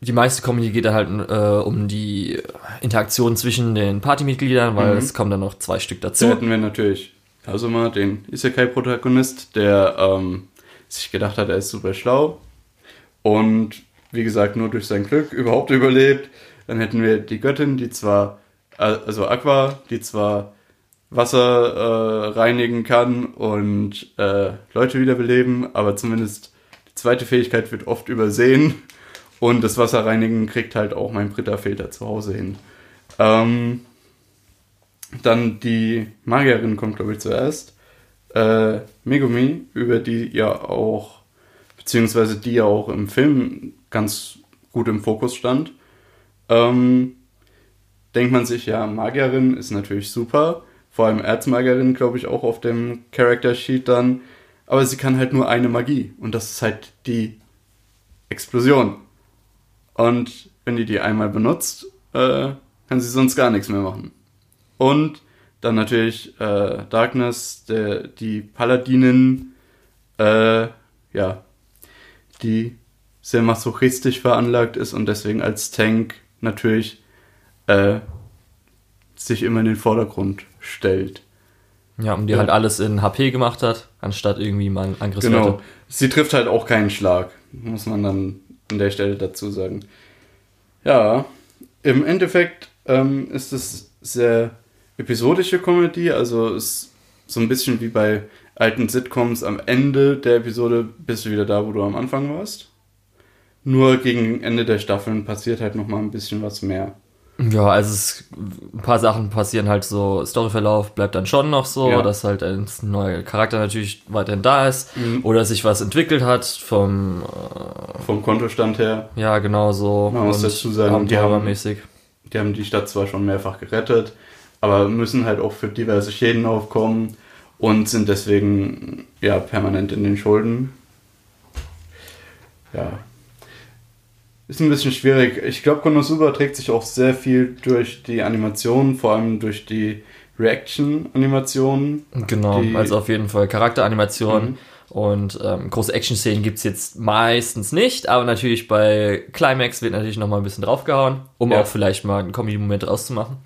[SPEAKER 2] die meiste Comedy geht da halt äh, um die Interaktion zwischen den Partymitgliedern, weil
[SPEAKER 1] Mhm.
[SPEAKER 2] es kommen dann noch zwei Stück dazu.
[SPEAKER 1] hätten wir natürlich Kazuma, den Isekai-Protagonist, der ähm, sich gedacht hat, er ist super schlau und wie gesagt nur durch sein Glück überhaupt überlebt. Dann hätten wir die Göttin, die zwar, äh, also Aqua, die zwar Wasser äh, reinigen kann und äh, Leute wiederbeleben, aber zumindest die zweite Fähigkeit wird oft übersehen und das Wasserreinigen kriegt halt auch mein Britta-Filter zu Hause hin. Ähm, dann die Magierin kommt, glaube ich, zuerst. Äh, Megumi, über die ja auch, beziehungsweise die ja auch im Film ganz gut im Fokus stand. Ähm, denkt man sich, ja, Magierin ist natürlich super. Vor allem Erzmagierin, glaube ich, auch auf dem Character Sheet dann. Aber sie kann halt nur eine Magie. Und das ist halt die Explosion. Und wenn die die einmal benutzt, äh, kann sie sonst gar nichts mehr machen. Und dann natürlich äh, Darkness, der, die Paladinin, äh, ja, die sehr masochistisch veranlagt ist und deswegen als Tank natürlich äh, sich immer in den Vordergrund stellt.
[SPEAKER 2] Ja, und die
[SPEAKER 1] Ja.
[SPEAKER 2] halt alles in HP gemacht hat, anstatt irgendwie mal Angriffswerte.
[SPEAKER 1] Genau. Sie trifft halt auch keinen Schlag, muss man dann an der Stelle dazu sagen. Ja, im Endeffekt ähm, ist es sehr episodische Comedy, also ist so ein bisschen wie bei alten Sitcoms am Ende der Episode bist du wieder da, wo du am Anfang warst. Nur gegen Ende der Staffeln passiert halt nochmal ein bisschen was mehr.
[SPEAKER 2] Ja, also es, ein paar Sachen passieren halt so, Storyverlauf bleibt dann schon noch so,
[SPEAKER 1] Ja.
[SPEAKER 2] dass halt ein neuer Charakter natürlich weiterhin da ist
[SPEAKER 1] Mhm.
[SPEAKER 2] oder sich was entwickelt hat vom,
[SPEAKER 1] Vom Kontostand her.
[SPEAKER 2] äh, ja genau so
[SPEAKER 1] Man muss dazu sagen, die haben-. Die haben die Stadt zwar schon mehrfach gerettet, aber müssen halt auch für diverse Schäden aufkommen und sind deswegen ja permanent in den Schulden. Ja. Ist ein bisschen schwierig. Ich glaube, Konosuba trägt sich auch sehr viel durch die Animation, vor allem durch die Reaction-Animationen.
[SPEAKER 2] Genau, also auf jeden Fall Charakteranimation
[SPEAKER 1] Mhm.
[SPEAKER 2] und ähm, große Action-Szenen gibt's jetzt meistens nicht, aber natürlich bei Climax wird natürlich nochmal ein bisschen draufgehauen, um
[SPEAKER 1] Ja.
[SPEAKER 2] auch vielleicht mal einen Comedy-Moment rauszumachen.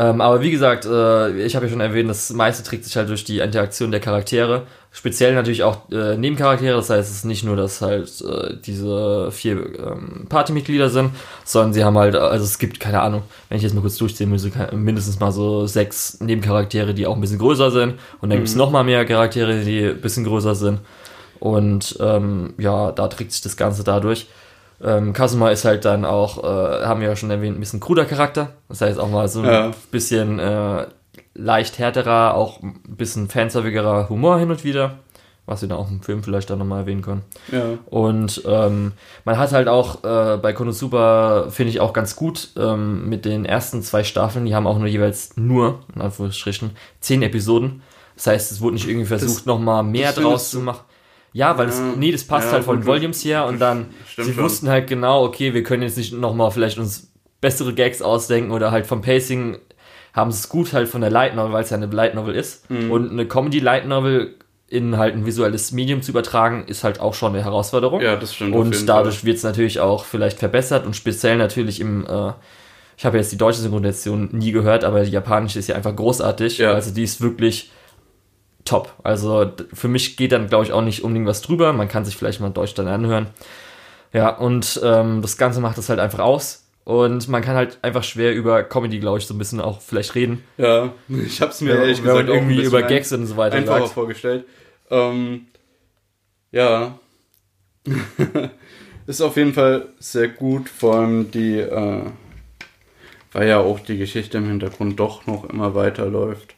[SPEAKER 2] Ähm, aber wie gesagt, äh, ich habe ja schon erwähnt, das meiste trägt sich halt durch die Interaktion der Charaktere. Speziell natürlich auch äh, Nebencharaktere, das heißt, es ist nicht nur, dass halt äh, diese vier ähm, Partymitglieder sind, sondern sie haben halt, also es gibt, keine Ahnung, wenn ich jetzt mal kurz durchzählen müsste, mindestens mal so sechs Nebencharaktere, die auch ein bisschen größer sind. Und dann gibt's noch mal mehr Charaktere, die ein bisschen größer sind. Und ähm, ja, da trägt sich das Ganze dadurch. Ähm, Kazuma ist halt dann auch, äh, haben wir ja schon erwähnt, ein bisschen kruder Charakter. Das heißt auch mal so ein
[SPEAKER 1] Ja.
[SPEAKER 2] bisschen äh, leicht härterer, auch ein bisschen fanservigerer Humor hin und wieder. Was wir da auch im Film vielleicht dann nochmal erwähnen können.
[SPEAKER 1] Ja.
[SPEAKER 2] Und ähm, man hat halt auch äh, bei Konosuba, finde ich auch ganz gut, ähm, mit den ersten zwei Staffeln, die haben auch nur jeweils nur, in Anführungsstrichen, zehn Episoden. Das heißt, es wurde nicht irgendwie versucht, nochmal mehr draus zu machen. Ja, weil das,
[SPEAKER 1] Ja,
[SPEAKER 2] nee, das passt
[SPEAKER 1] ja,
[SPEAKER 2] halt von Volumes her und dann, [LAUGHS] sie
[SPEAKER 1] schon.
[SPEAKER 2] wussten halt genau, okay, wir können jetzt nicht nochmal vielleicht uns bessere Gags ausdenken oder halt vom Pacing haben sie es gut halt von der Light Novel, weil es ja eine Light Novel ist.
[SPEAKER 1] Mhm.
[SPEAKER 2] Und eine Comedy Light Novel in halt ein visuelles Medium zu übertragen, ist halt auch schon eine Herausforderung.
[SPEAKER 1] ja, das stimmt.
[SPEAKER 2] Und dadurch wird es natürlich auch vielleicht verbessert und speziell natürlich im, äh, ich habe jetzt die deutsche Synchronisation nie gehört, aber die japanische ist ja einfach großartig.
[SPEAKER 1] Ja.
[SPEAKER 2] Also die ist wirklich top. Also für mich geht dann, glaube ich, auch nicht unbedingt was drüber. Man kann sich vielleicht mal Deutsch dann anhören. Ja, und ähm, das Ganze macht das halt einfach aus. Und man kann halt einfach schwer über Comedy, glaube ich, so ein bisschen auch vielleicht reden.
[SPEAKER 1] Ja, [LAUGHS] ich habe es mir ehrlich gesagt
[SPEAKER 2] irgendwie über Gags und so weiter
[SPEAKER 1] einfacher
[SPEAKER 2] sagt.
[SPEAKER 1] vorgestellt. Ähm, ja. [LAUGHS] ist auf jeden Fall sehr gut, vor allem die, äh, weil ja auch die Geschichte im Hintergrund doch noch immer weiterläuft.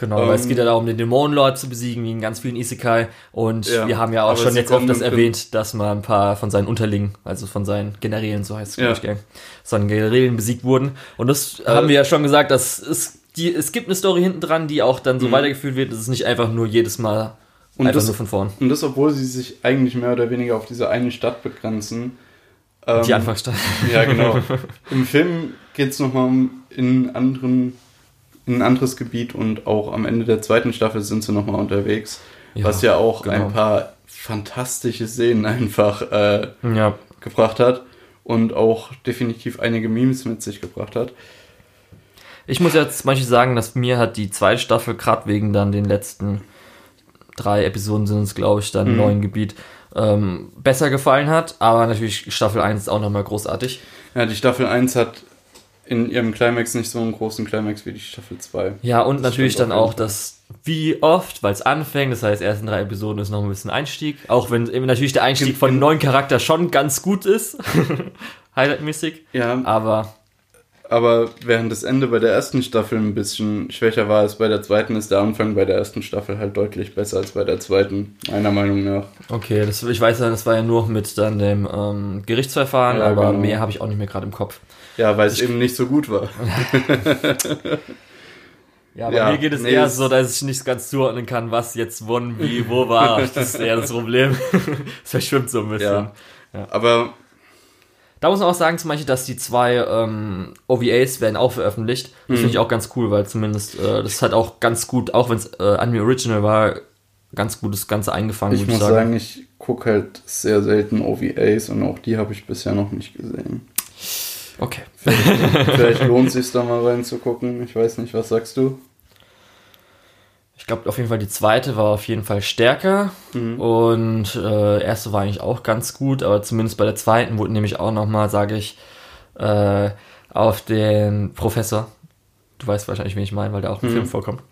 [SPEAKER 2] Genau, weil es
[SPEAKER 1] Ähm,
[SPEAKER 2] geht ja darum, den Dämonenlord zu besiegen, wie in ganz vielen Isekai. Und
[SPEAKER 1] Ja,
[SPEAKER 2] wir haben ja auch schon jetzt öfters erwähnt, dass mal ein paar von seinen Unterlingen, also von seinen Generälen, so heißt es,
[SPEAKER 1] Ja.
[SPEAKER 2] glaube ich, gell, seinen Generälen besiegt wurden. Und das
[SPEAKER 1] Äh,
[SPEAKER 2] haben wir ja schon gesagt, dass es, die, es gibt eine Story hinten dran, die auch dann so
[SPEAKER 1] Mhm.
[SPEAKER 2] weitergeführt wird. Es ist nicht einfach nur jedes Mal
[SPEAKER 1] Und
[SPEAKER 2] Einfach
[SPEAKER 1] das,
[SPEAKER 2] nur von vorn.
[SPEAKER 1] und das, obwohl sie sich eigentlich mehr oder weniger auf diese eine Stadt begrenzen. Ähm,
[SPEAKER 2] Die Anfangsstadt.
[SPEAKER 1] Ja, genau. [LAUGHS] Im Film geht es nochmal um in anderen in ein anderes Gebiet und auch am Ende der zweiten Staffel sind sie nochmal unterwegs.
[SPEAKER 2] Ja,
[SPEAKER 1] was ja auch
[SPEAKER 2] genau.
[SPEAKER 1] ein paar fantastische Szenen einfach äh,
[SPEAKER 2] Ja,
[SPEAKER 1] gebracht hat und auch definitiv einige Memes mit sich gebracht hat.
[SPEAKER 2] Ich muss jetzt Beispiel sagen, dass mir hat die zweite Staffel, gerade wegen dann den letzten drei Episoden sind es, glaube ich, dann im
[SPEAKER 1] Mhm.
[SPEAKER 2] neuen Gebiet, ähm, besser gefallen hat. Aber natürlich Staffel 1 ist auch nochmal großartig.
[SPEAKER 1] Ja, die Staffel 1 hat in ihrem Climax nicht so einen großen Climax wie die Staffel 2.
[SPEAKER 2] Ja, und
[SPEAKER 1] Das
[SPEAKER 2] natürlich dann auch
[SPEAKER 1] jeden Fall.
[SPEAKER 2] das, wie oft, weil es anfängt, das heißt, ersten drei Episoden ist noch ein bisschen Einstieg. Auch wenn eben natürlich der Einstieg von neuen Charakter schon ganz gut ist. [LAUGHS] Highlight-mäßig.
[SPEAKER 1] Ja,
[SPEAKER 2] Aber
[SPEAKER 1] aber während das Ende bei der ersten Staffel ein bisschen schwächer war als bei der zweiten, ist der Anfang bei der ersten Staffel halt deutlich besser als bei der zweiten, meiner Meinung nach.
[SPEAKER 2] okay, das, ich weiß ja, das war ja nur mit dann dem ähm, Gerichtsverfahren,
[SPEAKER 1] Ja,
[SPEAKER 2] aber
[SPEAKER 1] genau.
[SPEAKER 2] mehr habe ich auch nicht mehr gerade im Kopf.
[SPEAKER 1] Ja, weil es eben nicht so gut war. [LAUGHS]
[SPEAKER 2] Ja, aber
[SPEAKER 1] Ja,
[SPEAKER 2] mir geht es
[SPEAKER 1] nee,
[SPEAKER 2] eher so, dass ich nicht ganz zuordnen kann, was jetzt wann, wie, wo war. [LAUGHS] Das ist eher das Problem. [LAUGHS] Es verschwimmt so ein bisschen.
[SPEAKER 1] Ja. Aber
[SPEAKER 2] Da muss man auch sagen, zum Beispiel, dass die zwei ähm, OVAs werden auch veröffentlicht. Das finde ich auch ganz cool, weil zumindest äh, das hat auch ganz gut, auch wenn es äh, Anime Original war, ganz gut das Ganze eingefangen,
[SPEAKER 1] ich muss sagen, ich gucke halt sehr selten OVAs und auch die habe ich bisher noch nicht gesehen.
[SPEAKER 2] Okay.
[SPEAKER 1] Vielleicht lohnt es sich da mal reinzugucken. Ich weiß nicht, was sagst du?
[SPEAKER 2] Ich glaube auf jeden Fall, die zweite war auf jeden Fall stärker und äh, erste war eigentlich auch ganz gut, aber zumindest bei der zweiten wurde nämlich auch nochmal, sage ich, äh, auf den Professor, du weißt wahrscheinlich, wen ich meine, weil der auch im Film vorkommt,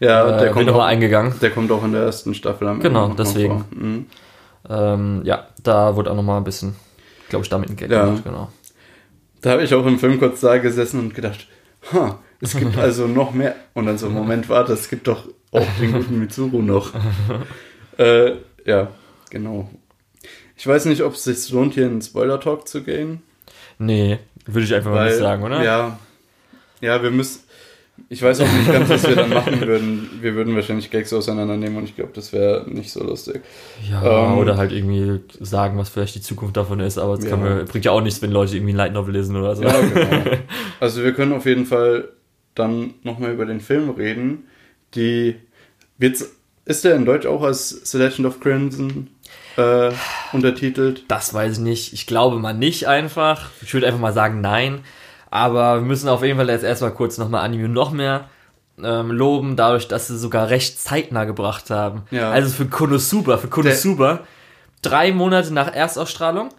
[SPEAKER 1] Ja,
[SPEAKER 2] äh,
[SPEAKER 1] der,
[SPEAKER 2] bin
[SPEAKER 1] kommt
[SPEAKER 2] nochmal
[SPEAKER 1] auch,
[SPEAKER 2] eingegangen.
[SPEAKER 1] der kommt auch in der ersten Staffel am
[SPEAKER 2] Genau,
[SPEAKER 1] mal
[SPEAKER 2] deswegen.
[SPEAKER 1] Mhm.
[SPEAKER 2] Ähm, ja, da wurde auch nochmal ein bisschen, glaube ich, damit ein Geld
[SPEAKER 1] Ja.
[SPEAKER 2] gemacht, genau.
[SPEAKER 1] Da habe ich auch im Film kurz da gesessen und gedacht, ha, es gibt [LAUGHS] also noch mehr. Und dann so, Moment, warte, es gibt doch auch den guten Mitsuru noch. [LAUGHS] äh, ja, genau. Ich weiß nicht, ob es sich lohnt, hier in den Spoiler-Talk zu gehen.
[SPEAKER 2] Nee, würde ich einfach mal nicht sagen, oder?
[SPEAKER 1] Ja, ja, wir müssen. Ich weiß auch nicht [LAUGHS] ganz, was wir dann machen würden. Wir würden wahrscheinlich Gags auseinandernehmen und ich glaube, das wäre nicht so lustig.
[SPEAKER 2] Ja,
[SPEAKER 1] Ähm,
[SPEAKER 2] oder halt irgendwie sagen, was vielleicht die Zukunft davon ist, aber kann
[SPEAKER 1] Ja.
[SPEAKER 2] bringt ja auch nichts, wenn Leute irgendwie ein Light Novel lesen oder so.
[SPEAKER 1] Ja, genau. [LAUGHS] Also wir können auf jeden Fall dann nochmal über den Film reden. Die wird's, ist der in Deutsch auch als The Legend of Crimson äh, untertitelt?
[SPEAKER 2] Das weiß ich nicht. Ich glaube mal nicht einfach. Ich würde einfach mal sagen, nein. Aber wir müssen auf jeden Fall jetzt erstmal kurz nochmal Anime noch mehr ähm, loben, dadurch, dass sie sogar recht zeitnah gebracht haben.
[SPEAKER 1] Ja.
[SPEAKER 2] Also für Konosuba, für Konosuba, drei Monate nach Erstausstrahlung,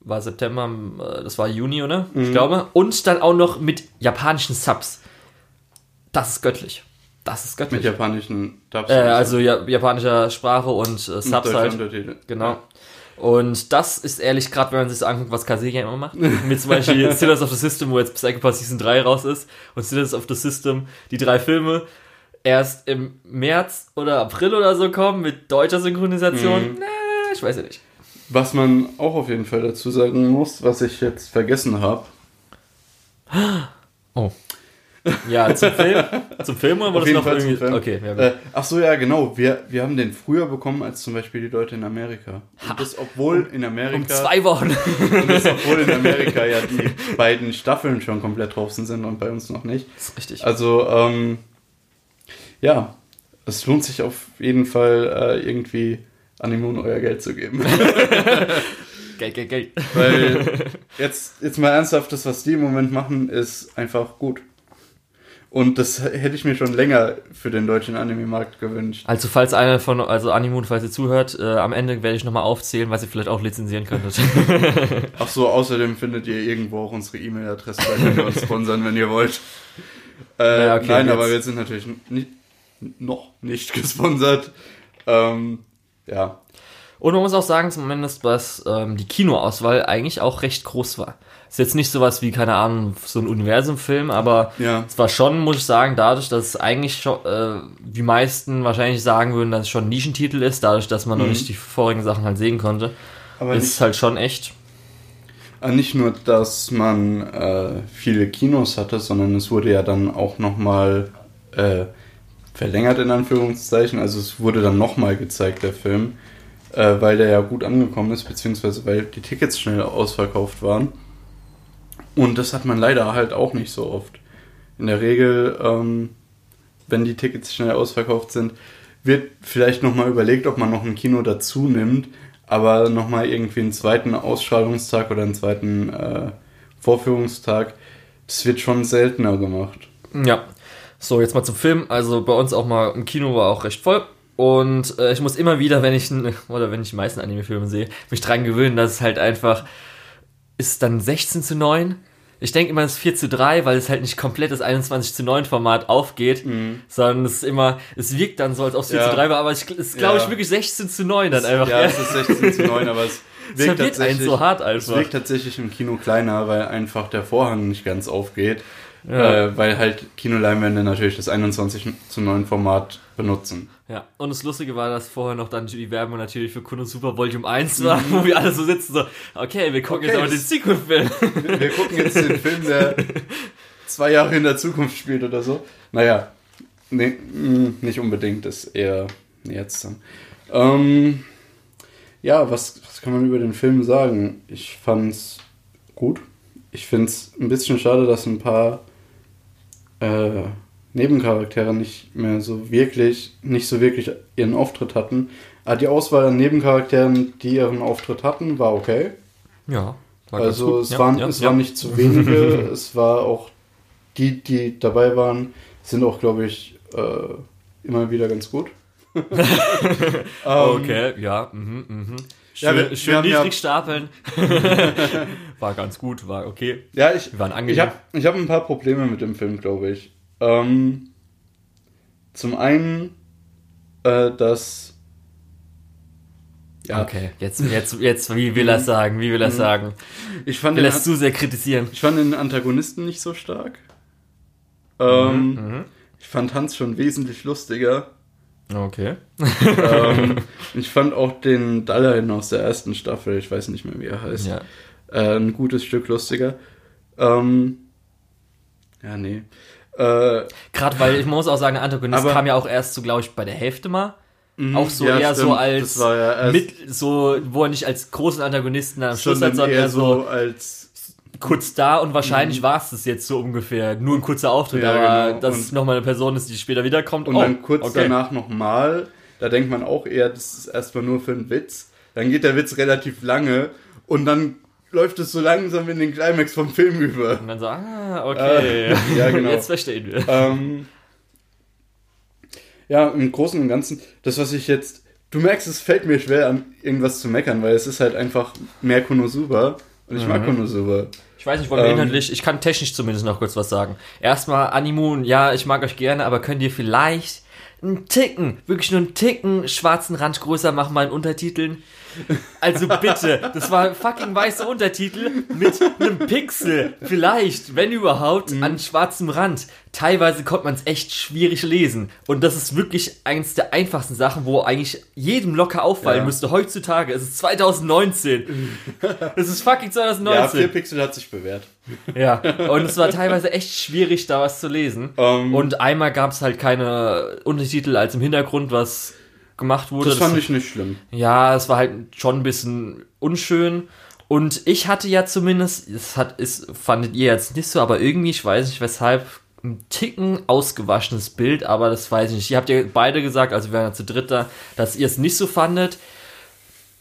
[SPEAKER 2] war September, äh, das war Juni, oder?
[SPEAKER 1] Mhm.
[SPEAKER 2] Ich glaube. Und dann auch noch mit japanischen Subs. Das ist göttlich. Das ist
[SPEAKER 1] Mit
[SPEAKER 2] göttlich.
[SPEAKER 1] japanischen Dubs.
[SPEAKER 2] Äh, also ja, japanischer Sprache und äh,
[SPEAKER 1] Mit
[SPEAKER 2] Subs halt. Genau. Und das ist ehrlich, gerade wenn man sich so anguckt, was Kaseya immer macht. Mit zum Beispiel [LAUGHS] Sinners of the System, wo jetzt Psychopath Season 3 raus ist. Und Sinners of the System, die drei Filme, erst im März oder April oder so kommen mit deutscher Synchronisation.
[SPEAKER 1] Mhm.
[SPEAKER 2] Na, ich weiß ja nicht.
[SPEAKER 1] Was man auch auf jeden Fall dazu sagen muss, was ich jetzt vergessen habe.
[SPEAKER 2] Oh. Ja, zum Film. Zum Film oder war
[SPEAKER 1] Auf
[SPEAKER 2] das noch
[SPEAKER 1] Fall
[SPEAKER 2] irgendwie.
[SPEAKER 1] Film.
[SPEAKER 2] Okay, ja.
[SPEAKER 1] Äh, ach so, ja, genau. Wir, wir haben den früher bekommen als zum Beispiel die Leute in Amerika. Und das, obwohl in Amerika.
[SPEAKER 2] um zwei Wochen.
[SPEAKER 1] Und das, obwohl in Amerika ja [LAUGHS] die beiden Staffeln schon komplett draußen sind und bei uns noch nicht.
[SPEAKER 2] Das ist richtig.
[SPEAKER 1] Also, ähm, ja, es lohnt sich auf jeden Fall äh, irgendwie Animon euer Geld zu geben. [LAUGHS]
[SPEAKER 2] Geld, Geld, Geld.
[SPEAKER 1] Weil [LAUGHS] jetzt, jetzt mal ernsthaft, das, was die im Moment machen, ist einfach gut. Und das hätte ich mir schon länger für den deutschen Anime-Markt gewünscht.
[SPEAKER 2] Also, falls einer von, also Animoon, falls ihr zuhört, äh, am Ende werde ich nochmal aufzählen, was ihr vielleicht auch lizenzieren könntet. [LAUGHS]
[SPEAKER 1] Ach so, außerdem findet ihr irgendwo auch unsere E-Mail-Adresse, da könnt ihr uns sponsern, wenn ihr wollt. Äh,
[SPEAKER 2] Ja, okay,
[SPEAKER 1] nein,
[SPEAKER 2] jetzt-
[SPEAKER 1] aber wir sind natürlich nicht, noch nicht gesponsert. Ähm, ja,
[SPEAKER 2] Und man muss auch sagen, zumindest, dass ähm, die Kinoauswahl eigentlich auch recht groß war. Ist jetzt nicht sowas wie, keine Ahnung, so ein Universumfilm, aber
[SPEAKER 1] ja.
[SPEAKER 2] es war schon, muss ich sagen, dadurch, dass es eigentlich schon, äh, die meisten wahrscheinlich sagen würden, dass es schon ein Nischentitel ist, dadurch, dass man noch nicht die vorigen Sachen halt sehen konnte,
[SPEAKER 1] Mhm. Aber
[SPEAKER 2] ist es halt schon echt.
[SPEAKER 1] äh, nicht nur, dass man äh, viele Kinos hatte, sondern es wurde ja dann auch nochmal äh, verlängert in Anführungszeichen. Also es wurde dann nochmal gezeigt, der Film, äh, weil der ja gut angekommen ist, beziehungsweise weil die Tickets schnell ausverkauft waren. Und das hat man leider halt auch nicht so oft. In der Regel, ähm, wenn die Tickets schnell ausverkauft sind, wird vielleicht nochmal überlegt, ob man noch ein Kino dazu nimmt, aber nochmal irgendwie einen zweiten Ausstrahlungstag oder einen zweiten äh, Vorführungstag, das wird schon seltener gemacht.
[SPEAKER 2] Ja. So, jetzt mal zum Film. Also bei uns auch mal im Kino war auch recht voll. Und äh, ich muss immer wieder, wenn ich [LAUGHS] oder wenn ich die meisten Anime-Filme sehe, mich dran gewöhnen, dass es halt einfach ist dann 16 zu 9 ich denke immer, es ist 4 zu 3, weil es halt nicht komplett das 21 zu 9 Format aufgeht, mhm. sondern es ist immer, es wirkt dann so, als ob es 4 ja. zu 3 war, aber es ist, glaube ja. ich, wirklich 16 zu 9 dann einfach.
[SPEAKER 1] Ja, es ist 16 zu 9, aber es [LAUGHS] wirkt tatsächlich,
[SPEAKER 2] so hart einfach.
[SPEAKER 1] Es wirkt tatsächlich im Kino kleiner, weil einfach der Vorhang nicht ganz aufgeht. Ja. Äh, weil halt Kinoleinwände natürlich das 21 zu 9 Format benutzen.
[SPEAKER 2] Ja, und das Lustige war, dass vorher noch dann die Werbung natürlich für Kuno Super Volume 1 war, mhm. [LAUGHS] wo wir alle so sitzen, so, okay, wir gucken okay, jetzt aber den Sequel-Film.
[SPEAKER 1] Wir, wir gucken jetzt den Film, der [LAUGHS] zwei Jahre in der Zukunft spielt oder so. Naja, nee, mm, nicht unbedingt, ist eher jetzt dann. Ähm, ja, was, was kann man über den Film sagen? Ich fand's gut. Ich find's ein bisschen schade, dass ein paar äh, Nebencharaktere nicht mehr so wirklich, nicht so wirklich ihren Auftritt hatten. Aber die Auswahl an Nebencharakteren, die ihren Auftritt hatten, war okay.
[SPEAKER 2] Ja.
[SPEAKER 1] War also es, ja, waren, ja, es ja. waren nicht zu wenige, [LAUGHS] es war auch die, die dabei waren, sind auch, glaube ich, äh, immer wieder ganz gut. [LAUGHS]
[SPEAKER 2] Ähm, okay, ja. Mhm, mhm. Schön, ja, wir, schön wir niedrig stapeln. [LAUGHS] war ganz gut, war okay.
[SPEAKER 1] Ja, ich, wir waren angenehm. Ich habe ich hab ein paar Probleme mit dem Film, glaube ich. Ähm, zum einen, äh, dass.
[SPEAKER 2] Ja. Okay, jetzt, jetzt, jetzt, wie will er sagen? Wie will er mhm. sagen?
[SPEAKER 1] Ich fand
[SPEAKER 2] will er zu sehr kritisieren?
[SPEAKER 1] Ich fand den Antagonisten nicht so stark. Ähm, mhm, mhm. ich fand Hans schon wesentlich lustiger.
[SPEAKER 2] Okay.
[SPEAKER 1] ähm, [LAUGHS] ich fand auch den Dallain aus der ersten Staffel, ich weiß nicht mehr, wie er heißt, ja. äh, ein gutes Stück lustiger. Ähm, ja, nee.
[SPEAKER 2] Äh, Gerade weil ich muss auch sagen, der Antagonist aber, kam ja auch erst so, glaube ich, bei der Hälfte mal. Mhm, auch so ja, eher stimmt. so als ja mit, so, wo er nicht als großen Antagonisten am Schluss hat, sondern eher so als kurz da und wahrscheinlich mhm. war es das jetzt so ungefähr. Nur ein kurzer Auftritt, ja, aber genau. dass es nochmal eine Person ist, die später wiederkommt.
[SPEAKER 1] Und oh, dann kurz okay. danach nochmal, da denkt man auch eher, das ist erstmal nur für einen Witz. Dann geht der Witz relativ lange und dann läuft es so langsam in den Climax vom Film über.
[SPEAKER 2] Und dann so, ah, okay. Äh, [LAUGHS] ja, genau. Jetzt verstehen wir.
[SPEAKER 1] Ähm, ja, im Großen und Ganzen, das, was ich jetzt. Du merkst, es fällt mir schwer, an irgendwas zu meckern, weil es ist halt einfach mehr Konosuba. Und ich mhm. mag Konosuba.
[SPEAKER 2] Ich weiß nicht, wollen wir ähm, inhaltlich, ich kann technisch zumindest noch kurz was sagen. Erstmal, Animoon, ja, ich mag euch gerne, aber könnt ihr vielleicht einen Ticken, wirklich nur einen Ticken schwarzen Rand größer machen bei den Untertiteln? Also bitte, das war fucking weiße Untertitel mit einem Pixel, vielleicht, wenn überhaupt, mhm. an schwarzem Rand. Teilweise konnte man es echt schwierig lesen. Und das ist wirklich eins der einfachsten Sachen, wo eigentlich jedem locker auffallen ja. müsste. Heutzutage, es ist 2019. es ist fucking 2019. Ja,
[SPEAKER 1] 4 Pixel hat sich bewährt.
[SPEAKER 2] Ja, und es war teilweise echt schwierig, da was zu lesen. Um, ähm. und einmal gab es halt keine Untertitel als im Hintergrund, was gemacht wurde.
[SPEAKER 1] Das fand das, ich nicht schlimm.
[SPEAKER 2] Ja, es war halt schon ein bisschen unschön. Und ich hatte ja zumindest, das hat, ist, fandet ihr jetzt nicht so, aber irgendwie, ich weiß nicht weshalb, ein Ticken ausgewaschenes Bild, aber das weiß ich nicht. Ihr habt ja beide gesagt, also wir waren ja zu dritt da, dass ihr es nicht so fandet.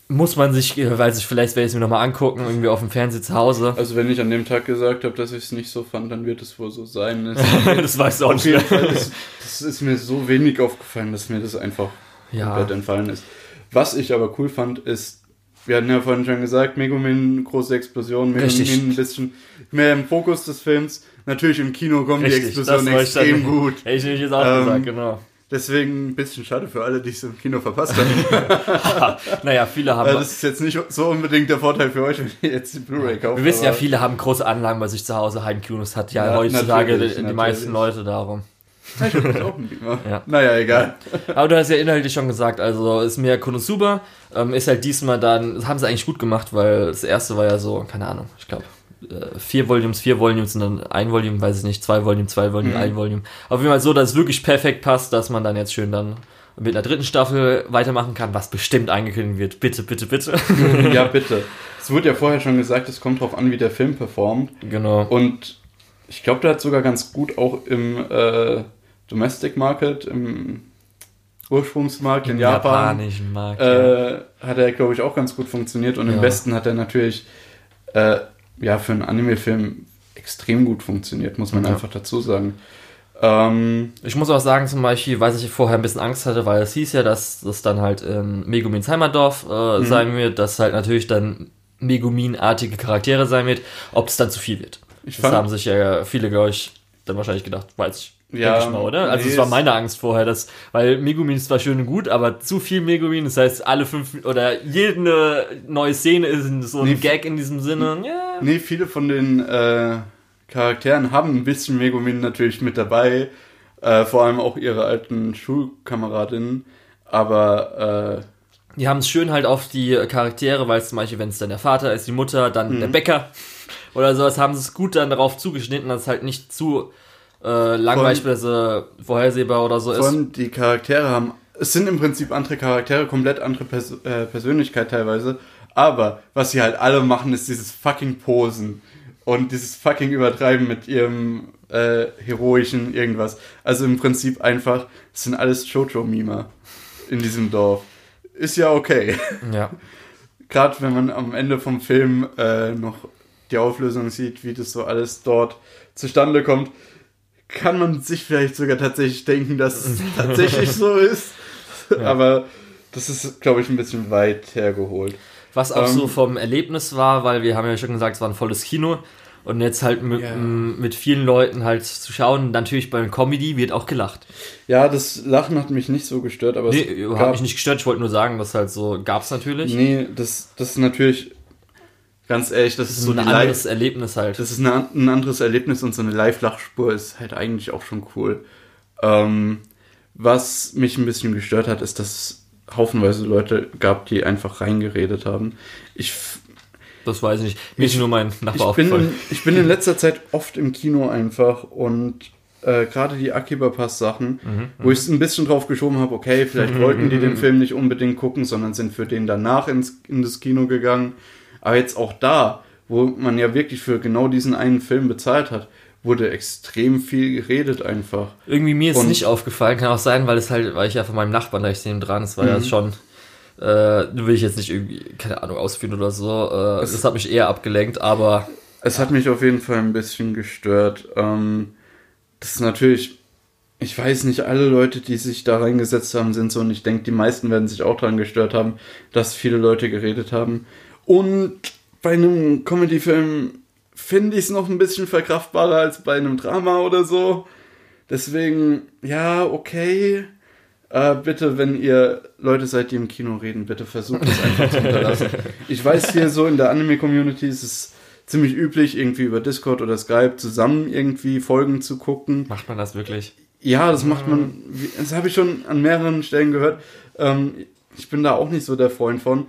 [SPEAKER 2] Muss man sich, weiß ich, vielleicht werde ich es mir nochmal angucken, irgendwie auf dem Fernseher zu Hause.
[SPEAKER 1] Also wenn ich an dem Tag gesagt habe, dass ich es nicht so fand, dann wird es wohl so sein. [LAUGHS]
[SPEAKER 2] das weißt du auch nicht.
[SPEAKER 1] Das, das ist mir so wenig aufgefallen, dass mir das einfach ja. komplett entfallen ist. Was ich aber cool fand, ist, wir hatten ja vorhin schon gesagt, Megumin, große Explosion, Megumin ein bisschen mehr im Fokus des Films. Natürlich im Kino kommen Richtig, die Explosionen extrem gut.
[SPEAKER 2] Hätte ich jetzt auch ähm, gesagt, genau.
[SPEAKER 1] Deswegen ein bisschen schade für alle, die es im Kino verpasst haben. [LAUGHS]
[SPEAKER 2] naja, viele haben.
[SPEAKER 1] das ist jetzt nicht so unbedingt der Vorteil für euch, wenn ihr jetzt die Blu-ray kauft.
[SPEAKER 2] Wir wissen ja, viele haben große Anlagen bei sich zu Hause, Heimkinos hat ja, ja heutzutage die meisten Leute darum.
[SPEAKER 1] Ich hab einen Beamer. Ja. Naja, egal.
[SPEAKER 2] Aber du hast ja inhaltlich schon gesagt, also ist mehr Konosuba, ähm, ist halt diesmal dann, das haben sie eigentlich gut gemacht, weil das erste war ja so, keine Ahnung, ich glaube, äh, vier Volumes, vier Volumes und dann ein Volume, weiß ich nicht, zwei Volume, zwei Volume, mhm. ein Volume. Auf jeden Fall so, dass es wirklich perfekt passt, dass man dann jetzt schön dann mit einer dritten Staffel weitermachen kann, was bestimmt eingekündigt wird. Bitte, bitte, bitte. [LAUGHS]
[SPEAKER 1] ja, [LAUGHS] bitte. Es wurde ja vorher schon gesagt, es kommt drauf an, wie der Film performt.
[SPEAKER 2] Genau.
[SPEAKER 1] Und ich glaube, der hat sogar ganz gut auch im äh, Domestic Market, im Ursprungsmarkt in Japan,
[SPEAKER 2] japanischen Markt,
[SPEAKER 1] äh, hat er, glaube ich, auch ganz gut funktioniert. Und ja. im Westen hat er natürlich äh, ja für einen Anime-Film extrem gut funktioniert, muss man ja. einfach dazu sagen.
[SPEAKER 2] Ähm, ich muss auch sagen, zum Beispiel, weil ich vorher ein bisschen Angst hatte, weil es hieß ja, dass das dann halt ähm, Megumins Heimatdorf äh, mhm. sein wird, dass halt natürlich dann Megumin-artige Charaktere sein wird, ob es dann zu viel wird. Ich das haben sich ja viele, glaube ich, dann wahrscheinlich gedacht, weiß ich. Ja, ich mal, oder? Also, nee, das war meine Angst vorher, dass, weil Megumin ist zwar schön und gut, aber zu viel Megumin, das heißt, alle fünf oder jede neue Szene ist so ein nee, Gag in diesem Sinne.
[SPEAKER 1] Ja. Nee, viele von den äh, Charakteren haben ein bisschen Megumin natürlich mit dabei. Äh, vor allem auch ihre alten Schulkameradinnen. Aber äh,
[SPEAKER 2] die haben es schön halt auf die Charaktere, weil zum Beispiel, wenn es dann der Vater ist, die Mutter, dann mhm. der Bäcker oder sowas, haben sie es gut dann darauf zugeschnitten, dass es halt nicht zu äh, langweilig bzw. vorhersehbar oder so
[SPEAKER 1] ist. Von die Charaktere haben, es sind im Prinzip andere Charaktere, komplett andere Pers äh, Persönlichkeit teilweise, aber was sie halt alle machen, ist dieses fucking Posen und dieses fucking Übertreiben mit ihrem äh, heroischen irgendwas. Also im Prinzip einfach, es sind alles Jojo-Mimer in diesem Dorf. Ist ja okay.
[SPEAKER 2] Ja. [LAUGHS]
[SPEAKER 1] Gerade wenn man am Ende vom Film äh, noch die Auflösung sieht, wie das so alles dort zustande kommt, kann man sich vielleicht sogar tatsächlich denken, dass es [LAUGHS] tatsächlich so ist. Ja. Aber das ist, glaube ich, ein bisschen weit hergeholt.
[SPEAKER 2] Was auch ähm, so vom Erlebnis war, weil wir haben ja schon gesagt, es war ein volles Kino. Und jetzt halt mit, yeah. mit vielen Leuten halt zu schauen, natürlich bei Comedy wird auch gelacht.
[SPEAKER 1] Ja, das Lachen hat mich nicht so gestört, aber
[SPEAKER 2] nee, es hat mich nicht gestört, ich wollte nur sagen, dass halt so gab es natürlich.
[SPEAKER 1] Nee, das, das ist natürlich, ganz ehrlich, das, das ist so
[SPEAKER 2] ein anderes Live Erlebnis halt.
[SPEAKER 1] Das ist eine, ein anderes Erlebnis und so eine Live-Lachspur ist halt eigentlich auch schon cool. Ähm, was mich ein bisschen gestört hat, ist, dass haufenweise Leute gab, die einfach reingeredet haben. Ich.
[SPEAKER 2] Das weiß ich nicht. Mir ist nur mein
[SPEAKER 1] Nachbar ich. Bin, ich bin in letzter Zeit oft im Kino einfach und äh, gerade die Akiba-Pass-Sachen, mhm, wo ich es ein bisschen drauf geschoben habe, okay, vielleicht wollten die [LAUGHS] den Film nicht unbedingt gucken, sondern sind für den danach ins, in das Kino gegangen. Aber jetzt auch da, wo man ja wirklich für genau diesen einen Film bezahlt hat, wurde extrem viel geredet einfach.
[SPEAKER 2] Irgendwie mir ist es nicht aufgefallen, kann auch sein, weil es halt, weil ich ja von meinem Nachbarn da ich neben dran, es war mhm. ja schon, äh, will ich jetzt nicht irgendwie, keine Ahnung, ausführen oder so. Äh, es, das hat mich eher abgelenkt, aber.
[SPEAKER 1] Es hat mich auf jeden Fall ein bisschen gestört. Ähm, das ist natürlich, ich weiß nicht, alle Leute, die sich da reingesetzt haben, sind so und ich denke, die meisten werden sich auch daran gestört haben, dass viele Leute geredet haben. Und bei einem Comedy-Film finde ich es noch ein bisschen verkraftbarer als bei einem Drama oder so. Deswegen, ja, okay. Äh, bitte, wenn ihr Leute seid, die im Kino reden, bitte versucht das einfach zu unterlassen. [LAUGHS] Ich weiß, hier so in der Anime-Community ist es ziemlich üblich, irgendwie über Discord oder Skype zusammen irgendwie Folgen zu gucken.
[SPEAKER 2] Macht man das wirklich?
[SPEAKER 1] Ja, das macht man. Das habe ich schon an mehreren Stellen gehört. Ähm, ich bin da auch nicht so der Freund von.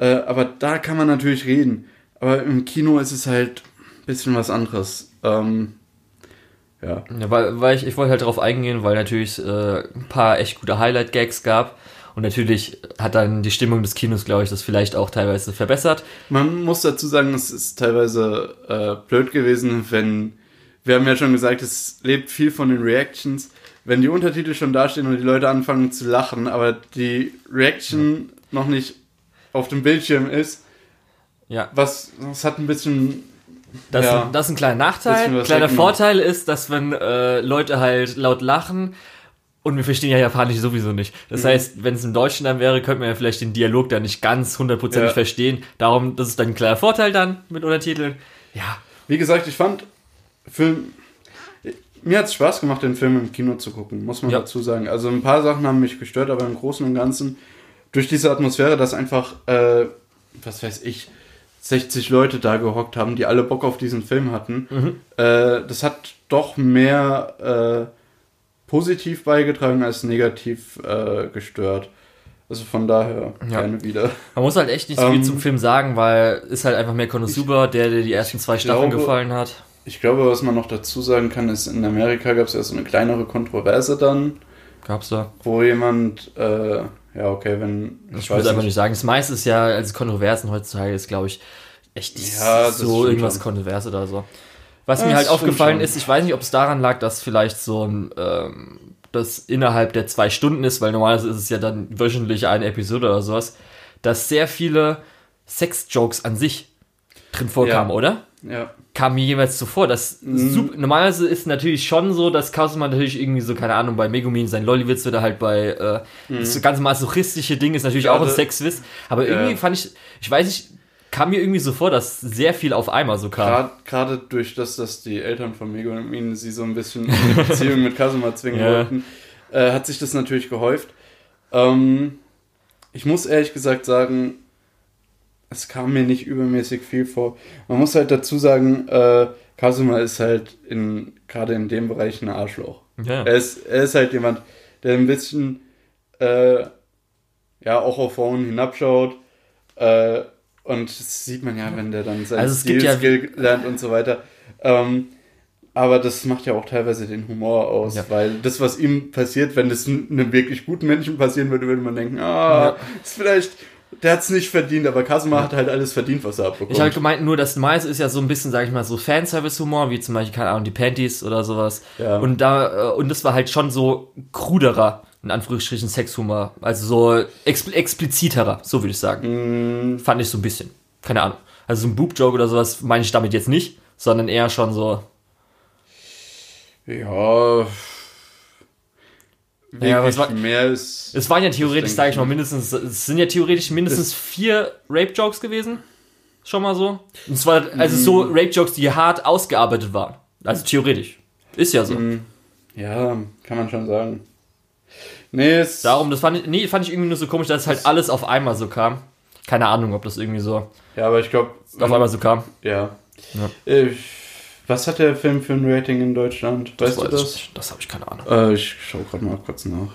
[SPEAKER 1] Äh, aber da kann man natürlich reden. Aber im Kino ist es halt bisschen was anderes. Ähm, ja.
[SPEAKER 2] ja. weil, weil ich, ich wollte halt darauf eingehen, weil natürlich äh, ein paar echt gute Highlight-Gags gab. Und natürlich hat dann die Stimmung des Kinos, glaube ich, das vielleicht auch teilweise verbessert.
[SPEAKER 1] Man muss dazu sagen, es ist teilweise äh, blöd gewesen, wenn, wir haben ja schon gesagt, es lebt viel von den Reactions. Wenn die Untertitel schon dastehen und die Leute anfangen zu lachen, aber die Reaction ja. noch nicht auf dem Bildschirm ist,
[SPEAKER 2] ja.
[SPEAKER 1] was, das hat ein bisschen
[SPEAKER 2] das, ja. das ist ein kleiner Nachteil. Kleiner Vorteil ist, dass wenn äh, Leute halt laut lachen und wir verstehen ja Japanisch sowieso nicht. Das mhm. heißt, wenn es im Deutschen dann wäre, könnte man ja vielleicht den Dialog da nicht ganz hundertprozentig ja. verstehen. Darum, das ist dann ein kleiner Vorteil dann mit Untertiteln. Ja.
[SPEAKER 1] Wie gesagt, ich fand Film. Mir hat es Spaß gemacht, den Film im Kino zu gucken, muss man ja. dazu sagen. Also ein paar Sachen haben mich gestört, aber im Großen und Ganzen durch diese Atmosphäre, dass einfach, äh, was weiß ich, 60 Leute da gehockt haben, die alle Bock auf diesen Film hatten. Mhm. Äh, das hat doch mehr äh, positiv beigetragen als negativ äh, gestört. Also von daher
[SPEAKER 2] Ja.
[SPEAKER 1] gerne wieder.
[SPEAKER 2] Man muss halt echt nicht so viel
[SPEAKER 1] Ähm,
[SPEAKER 2] zum Film sagen, weil ist halt einfach mehr Konosuba, der, der die ersten zwei Staffeln
[SPEAKER 1] glaube-
[SPEAKER 2] gefallen hat.
[SPEAKER 1] Ich glaube, was man noch dazu sagen kann, ist, in Amerika gab es ja so eine kleinere Kontroverse dann,
[SPEAKER 2] Gab's da.
[SPEAKER 1] wo jemand, äh, ja, okay, wenn.
[SPEAKER 2] Ich würde einfach nicht sagen. Das meiste ist ja, als Kontroversen heutzutage ist, glaube ich, echt
[SPEAKER 1] Ja, das
[SPEAKER 2] so irgendwas
[SPEAKER 1] schon.
[SPEAKER 2] kontrovers oder so. Was
[SPEAKER 1] Ja,
[SPEAKER 2] mir
[SPEAKER 1] das
[SPEAKER 2] halt aufgefallen
[SPEAKER 1] schon.
[SPEAKER 2] ist, ich weiß nicht, ob es daran lag, dass vielleicht so ein, ähm, das innerhalb der zwei Stunden ist, weil normalerweise ist es ja dann wöchentlich eine Episode oder sowas, dass sehr viele Sex-Jokes an sich drin vorkamen,
[SPEAKER 1] Ja.
[SPEAKER 2] oder?
[SPEAKER 1] Ja.
[SPEAKER 2] kam mir jeweils so vor. Das
[SPEAKER 1] Mhm.
[SPEAKER 2] sup- normalerweise ist natürlich schon so, dass Kazuma natürlich irgendwie so, keine Ahnung, bei Megumin sein Lolliwitz oder halt bei äh, das ganze masochistische Ding ist natürlich auch ein Sexwitz. Aber
[SPEAKER 1] Mhm. Ja.
[SPEAKER 2] irgendwie fand ich, ich weiß nicht, kam mir irgendwie so vor, dass sehr viel auf einmal so kam.
[SPEAKER 1] Gerade durch das, dass die Eltern von Megumin sie so ein bisschen in die Beziehung mit Kazuma zwingen [LAUGHS]
[SPEAKER 2] Ja.
[SPEAKER 1] wollten, äh, hat sich das natürlich gehäuft. Ähm, ich muss ehrlich gesagt sagen, es kam mir nicht übermäßig viel vor. Man muss halt dazu sagen, äh, Kazuma ist halt in gerade in dem Bereich ein Arschloch.
[SPEAKER 2] Ja.
[SPEAKER 1] Er ist, er ist halt jemand, der ein bisschen äh, ja auch auf Frauen hinabschaut. Äh, und das sieht man ja, wenn der dann sein
[SPEAKER 2] Also gibt ja-
[SPEAKER 1] Skill lernt und so weiter. Ähm, aber das macht ja auch teilweise den Humor aus,
[SPEAKER 2] Ja.
[SPEAKER 1] weil das, was ihm passiert, wenn das einem wirklich guten Menschen passieren würde, würde man denken, ah,
[SPEAKER 2] Ja.
[SPEAKER 1] ist vielleicht, der hat es nicht verdient, aber Kazuma hat halt alles verdient, was er abbekommt.
[SPEAKER 2] Ich habe gemeint, nur das meiste ist ja so ein bisschen, sag ich mal, so Fanservice-Humor, wie zum Beispiel, keine Ahnung, die Panties oder sowas.
[SPEAKER 1] Ja.
[SPEAKER 2] Und da, äh, und das war halt schon so kruderer, in Anführungsstrichen, Sexhumor. Also so expl expliziterer, so würde ich sagen.
[SPEAKER 1] Mm,
[SPEAKER 2] Fand ich so ein bisschen. Keine Ahnung. Also so ein Boob-Joke oder sowas meine ich damit jetzt nicht, sondern eher schon so.
[SPEAKER 1] ja.
[SPEAKER 2] Ja, was war-
[SPEAKER 1] mehr ist.
[SPEAKER 2] Es waren ja theoretisch, sage
[SPEAKER 1] ich
[SPEAKER 2] ich mal, mindestens, es sind ja theoretisch mindestens vier Rape-Jokes gewesen. Schon mal so. Und zwar, also so
[SPEAKER 1] Mm.
[SPEAKER 2] Rape-Jokes, die hart ausgearbeitet waren. Also theoretisch. Ist ja so.
[SPEAKER 1] Mm, Ja, kann man schon sagen. Nee, es.
[SPEAKER 2] Darum, das fand ich, nee, fand ich irgendwie nur so komisch, dass halt alles auf einmal so kam. Keine Ahnung, ob das irgendwie so
[SPEAKER 1] Ja, aber ich glaube.
[SPEAKER 2] auf einmal so kam.
[SPEAKER 1] Ja.
[SPEAKER 2] Ja.
[SPEAKER 1] Äh, was hat der Film für ein Rating in Deutschland? weißt du das?
[SPEAKER 2] ich. Das habe ich keine Ahnung.
[SPEAKER 1] Äh, ich schau gerade mal kurz nach.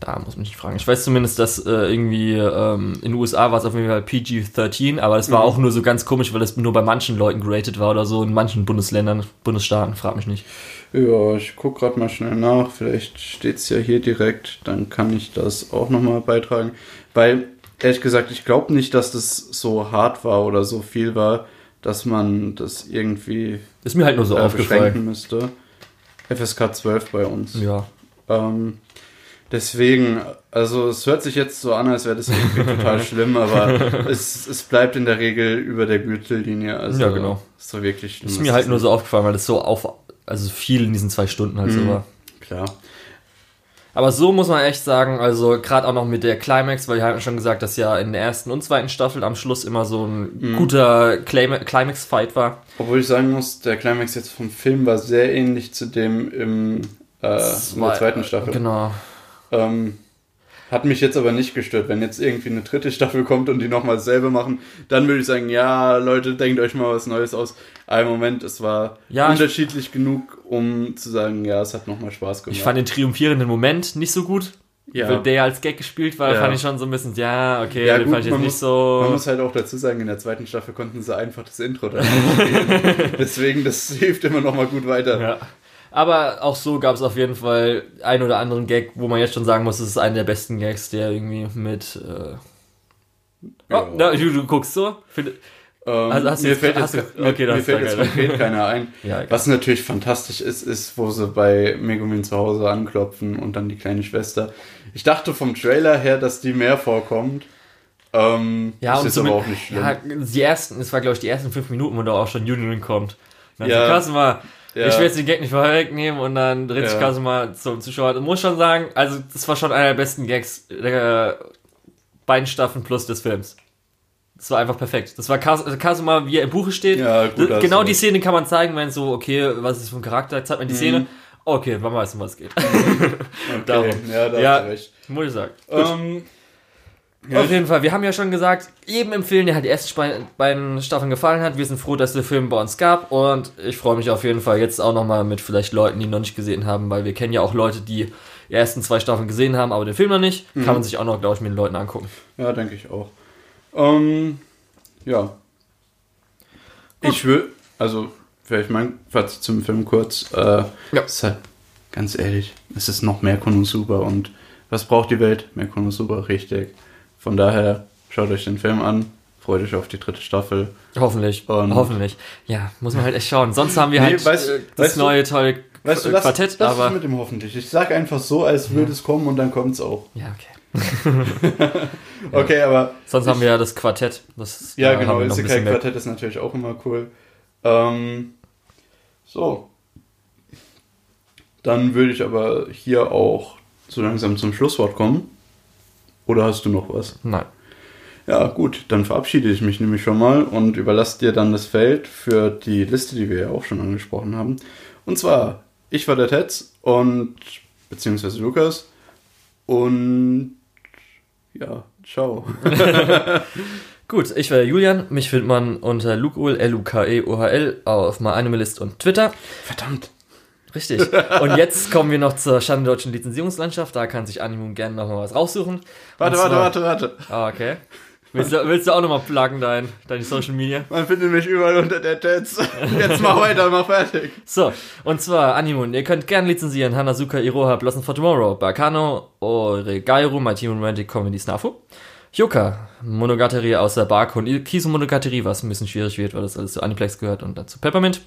[SPEAKER 2] Da muss mich nicht fragen. Ich weiß zumindest, dass äh, irgendwie ähm, in den USA war es auf jeden Fall PG-13, aber es war
[SPEAKER 1] Mhm.
[SPEAKER 2] auch nur so ganz komisch, weil es nur bei manchen Leuten geratet war oder so, in manchen Bundesländern, Bundesstaaten, frag mich nicht.
[SPEAKER 1] Ja, ich guck gerade mal schnell nach. Vielleicht steht's ja hier direkt. Dann kann ich das auch nochmal beitragen. Weil, ehrlich gesagt, ich glaube nicht, dass das so hart war oder so viel war, dass man das irgendwie
[SPEAKER 2] Ist mir halt nur so
[SPEAKER 1] äh,
[SPEAKER 2] aufgefallen.
[SPEAKER 1] müsste. FSK 12 bei uns.
[SPEAKER 2] Ja.
[SPEAKER 1] Ähm, deswegen, also es hört sich jetzt so an, als wäre das irgendwie total [LAUGHS] schlimm, aber es, es bleibt in der Regel über der Gürtellinie. Also
[SPEAKER 2] Ja, genau.
[SPEAKER 1] So wirklich schlimm.
[SPEAKER 2] Ist mir halt nur so aufgefallen, weil das so auf, also viel in diesen zwei Stunden halt so
[SPEAKER 1] Mhm.
[SPEAKER 2] war.
[SPEAKER 1] Klar.
[SPEAKER 2] Aber so muss man echt sagen, also gerade auch noch mit der Climax, weil wir haben schon gesagt, dass ja in der ersten und zweiten Staffel am Schluss immer so ein
[SPEAKER 1] Mhm.
[SPEAKER 2] guter Clima- Climax-Fight war.
[SPEAKER 1] Obwohl ich sagen muss, der Climax jetzt vom Film war sehr ähnlich zu dem im, äh, in der zweiten Staffel.
[SPEAKER 2] Genau.
[SPEAKER 1] Ähm, hat mich jetzt aber nicht gestört. Wenn jetzt irgendwie eine dritte Staffel kommt und die nochmal dasselbe machen, dann würde ich sagen, ja, Leute, denkt euch mal was Neues aus. Aber im Moment, es war
[SPEAKER 2] Ja, ich-
[SPEAKER 1] unterschiedlich genug, um zu sagen, ja, es hat nochmal Spaß gemacht.
[SPEAKER 2] Ich fand den triumphierenden Moment nicht so gut.
[SPEAKER 1] ja.
[SPEAKER 2] Weil der ja als Gag gespielt war,
[SPEAKER 1] Ja.
[SPEAKER 2] fand ich schon so ein bisschen, ja, okay,
[SPEAKER 1] Ja,
[SPEAKER 2] den
[SPEAKER 1] gut,
[SPEAKER 2] fand ich jetzt nicht
[SPEAKER 1] muss-
[SPEAKER 2] so.
[SPEAKER 1] Man muss halt auch dazu sagen, in der zweiten Staffel konnten sie einfach das Intro dann. [LAUGHS] Deswegen, das [LAUGHS] hilft immer noch mal gut weiter.
[SPEAKER 2] Ja. Aber auch so gab es auf jeden Fall einen oder anderen Gag, wo man jetzt schon sagen muss, es ist einer der besten Gags, der irgendwie mit. Äh. Oh, na, du, du guckst so. Find-
[SPEAKER 1] Ähm,
[SPEAKER 2] Also hast du
[SPEAKER 1] mir
[SPEAKER 2] jetzt-
[SPEAKER 1] fällt
[SPEAKER 2] hast
[SPEAKER 1] jetzt,
[SPEAKER 2] du- okay,
[SPEAKER 1] mir
[SPEAKER 2] das
[SPEAKER 1] fällt
[SPEAKER 2] war
[SPEAKER 1] jetzt konkret keiner ein. [LAUGHS]
[SPEAKER 2] Ja.
[SPEAKER 1] Was natürlich fantastisch ist, ist, wo sie bei Megumin zu Hause anklopfen und dann die kleine Schwester. Ich dachte vom Trailer her, dass die mehr vorkommt. Ähm,
[SPEAKER 2] Ja,
[SPEAKER 1] ist
[SPEAKER 2] und
[SPEAKER 1] jetzt
[SPEAKER 2] zum,
[SPEAKER 1] aber auch nicht schlimm.
[SPEAKER 2] ja, die ersten, es war glaube ich die ersten fünf Minuten, wo da auch schon Union kommt. Dann
[SPEAKER 1] Ja.
[SPEAKER 2] ja. Kasuma,
[SPEAKER 1] Ja.
[SPEAKER 2] ich will jetzt den Gag nicht vorwegnehmen und dann dreht sich
[SPEAKER 1] Ja.
[SPEAKER 2] Kasuma zum Zuschauer. Ich muss schon sagen, also das war schon einer der besten Gags der beiden Staffeln plus des Films. Das war einfach perfekt. Das war Kas Kasuma, wie er im Buche steht.
[SPEAKER 1] Ja, gut, hast
[SPEAKER 2] genau die. Szene kann man zeigen, wenn so, okay, was ist das für ein Charakter? Jetzt hat man die
[SPEAKER 1] Mhm.
[SPEAKER 2] Szene. Okay, man weiß, um was es geht. [LAUGHS]
[SPEAKER 1] okay. [LAUGHS]
[SPEAKER 2] darum.
[SPEAKER 1] Ja, da
[SPEAKER 2] Ja.
[SPEAKER 1] hast du recht.
[SPEAKER 2] Muss ich sagen.
[SPEAKER 1] Ähm, ja,
[SPEAKER 2] Auf jeden Fall, wir haben ja schon gesagt, jedem empfehlen, der halt die ersten beiden Staffeln gefallen hat. Wir sind froh, dass der Film bei uns gab und ich freue mich auf jeden Fall jetzt auch nochmal mit vielleicht Leuten, die noch nicht gesehen haben, weil wir kennen ja auch Leute, die die ersten zwei Staffeln gesehen haben, aber den Film noch nicht, kann man sich auch noch, glaube ich, mit den Leuten angucken.
[SPEAKER 1] Ja, denke ich auch. Ähm, ja. Ich will, also, vielleicht mein Fazit zum Film kurz. Äh,
[SPEAKER 2] Ja.
[SPEAKER 1] Ist halt, ganz ehrlich, es ist noch mehr Konosuba und was braucht die Welt? Mehr Konosuba, richtig. Von daher, schaut euch den Film an, freut euch auf die dritte Staffel.
[SPEAKER 2] Hoffentlich.
[SPEAKER 1] Und-
[SPEAKER 2] Hoffentlich. Ja, muss man halt echt schauen. Sonst haben wir
[SPEAKER 1] Nee,
[SPEAKER 2] halt
[SPEAKER 1] weißt-
[SPEAKER 2] äh, das
[SPEAKER 1] weißt du-
[SPEAKER 2] neue tolle
[SPEAKER 1] Weißt du,
[SPEAKER 2] Qu-
[SPEAKER 1] lass,
[SPEAKER 2] Quartett,
[SPEAKER 1] lass
[SPEAKER 2] aber.
[SPEAKER 1] es mit dem hoffentlich. Ich sag einfach so, als würde es kommen und dann kommt es auch.
[SPEAKER 2] Ja, okay. [LAUGHS] [LAUGHS]
[SPEAKER 1] Okay, aber
[SPEAKER 2] Sonst haben wir ja das Quartett. Das,
[SPEAKER 1] Ja,
[SPEAKER 2] da
[SPEAKER 1] genau,
[SPEAKER 2] mehr.
[SPEAKER 1] Isekai-Quartett ist natürlich auch immer cool. Ähm, so. Dann würde ich aber hier auch so langsam zum Schlusswort kommen. Oder hast du noch was?
[SPEAKER 2] Nein.
[SPEAKER 1] Ja, gut, dann verabschiede ich mich nämlich schon mal und überlasse dir dann das Feld für die Liste, die wir ja auch schon angesprochen haben. Und zwar, ich war der Tetz und beziehungsweise Lukas und ja, ciao. [LAUGHS]
[SPEAKER 2] Gut, ich war der Julian. Mich findet man unter Lukeohl, L-U-K-E-O-H-L, auf MyAnimalist und Twitter.
[SPEAKER 1] Verdammt.
[SPEAKER 2] Richtig. Und jetzt kommen wir noch zur Schande der deutschen Lizenzierungslandschaft. Da kann sich Animum gerne noch mal was raussuchen.
[SPEAKER 1] Warte,
[SPEAKER 2] Und
[SPEAKER 1] warte,
[SPEAKER 2] zwar-
[SPEAKER 1] warte, warte.
[SPEAKER 2] Ah, okay. Willst du, willst du auch nochmal pluggen, dein, deine Social Media?
[SPEAKER 1] Man findet mich überall unter der Tetz. Jetzt mach weiter, mach fertig.
[SPEAKER 2] So, und zwar Animun. Ihr könnt gerne lizenzieren Hanazuka Iroha Blossom for Tomorrow, Bakano, Oregairu, My Team Romantic Comedy Snafu, Yuka, Monogatari außer Bark und Kisu Monogatari, was ein bisschen schwierig wird, weil das alles zu Aniplex gehört und dazu Peppermint,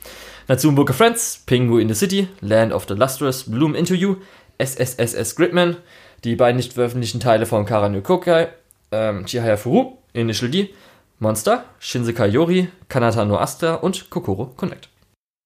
[SPEAKER 2] Natsume Friends, Pingu in the City, Land of the Lustrous, Bloom You, SSSS Gridman, die beiden nicht veröffentlichten Teile von Karanyo Kokai, ähm, Chihaya Furu, Initial D, Monster, Shinsekai Yori, Kanata no Astra und Kokoro Connect.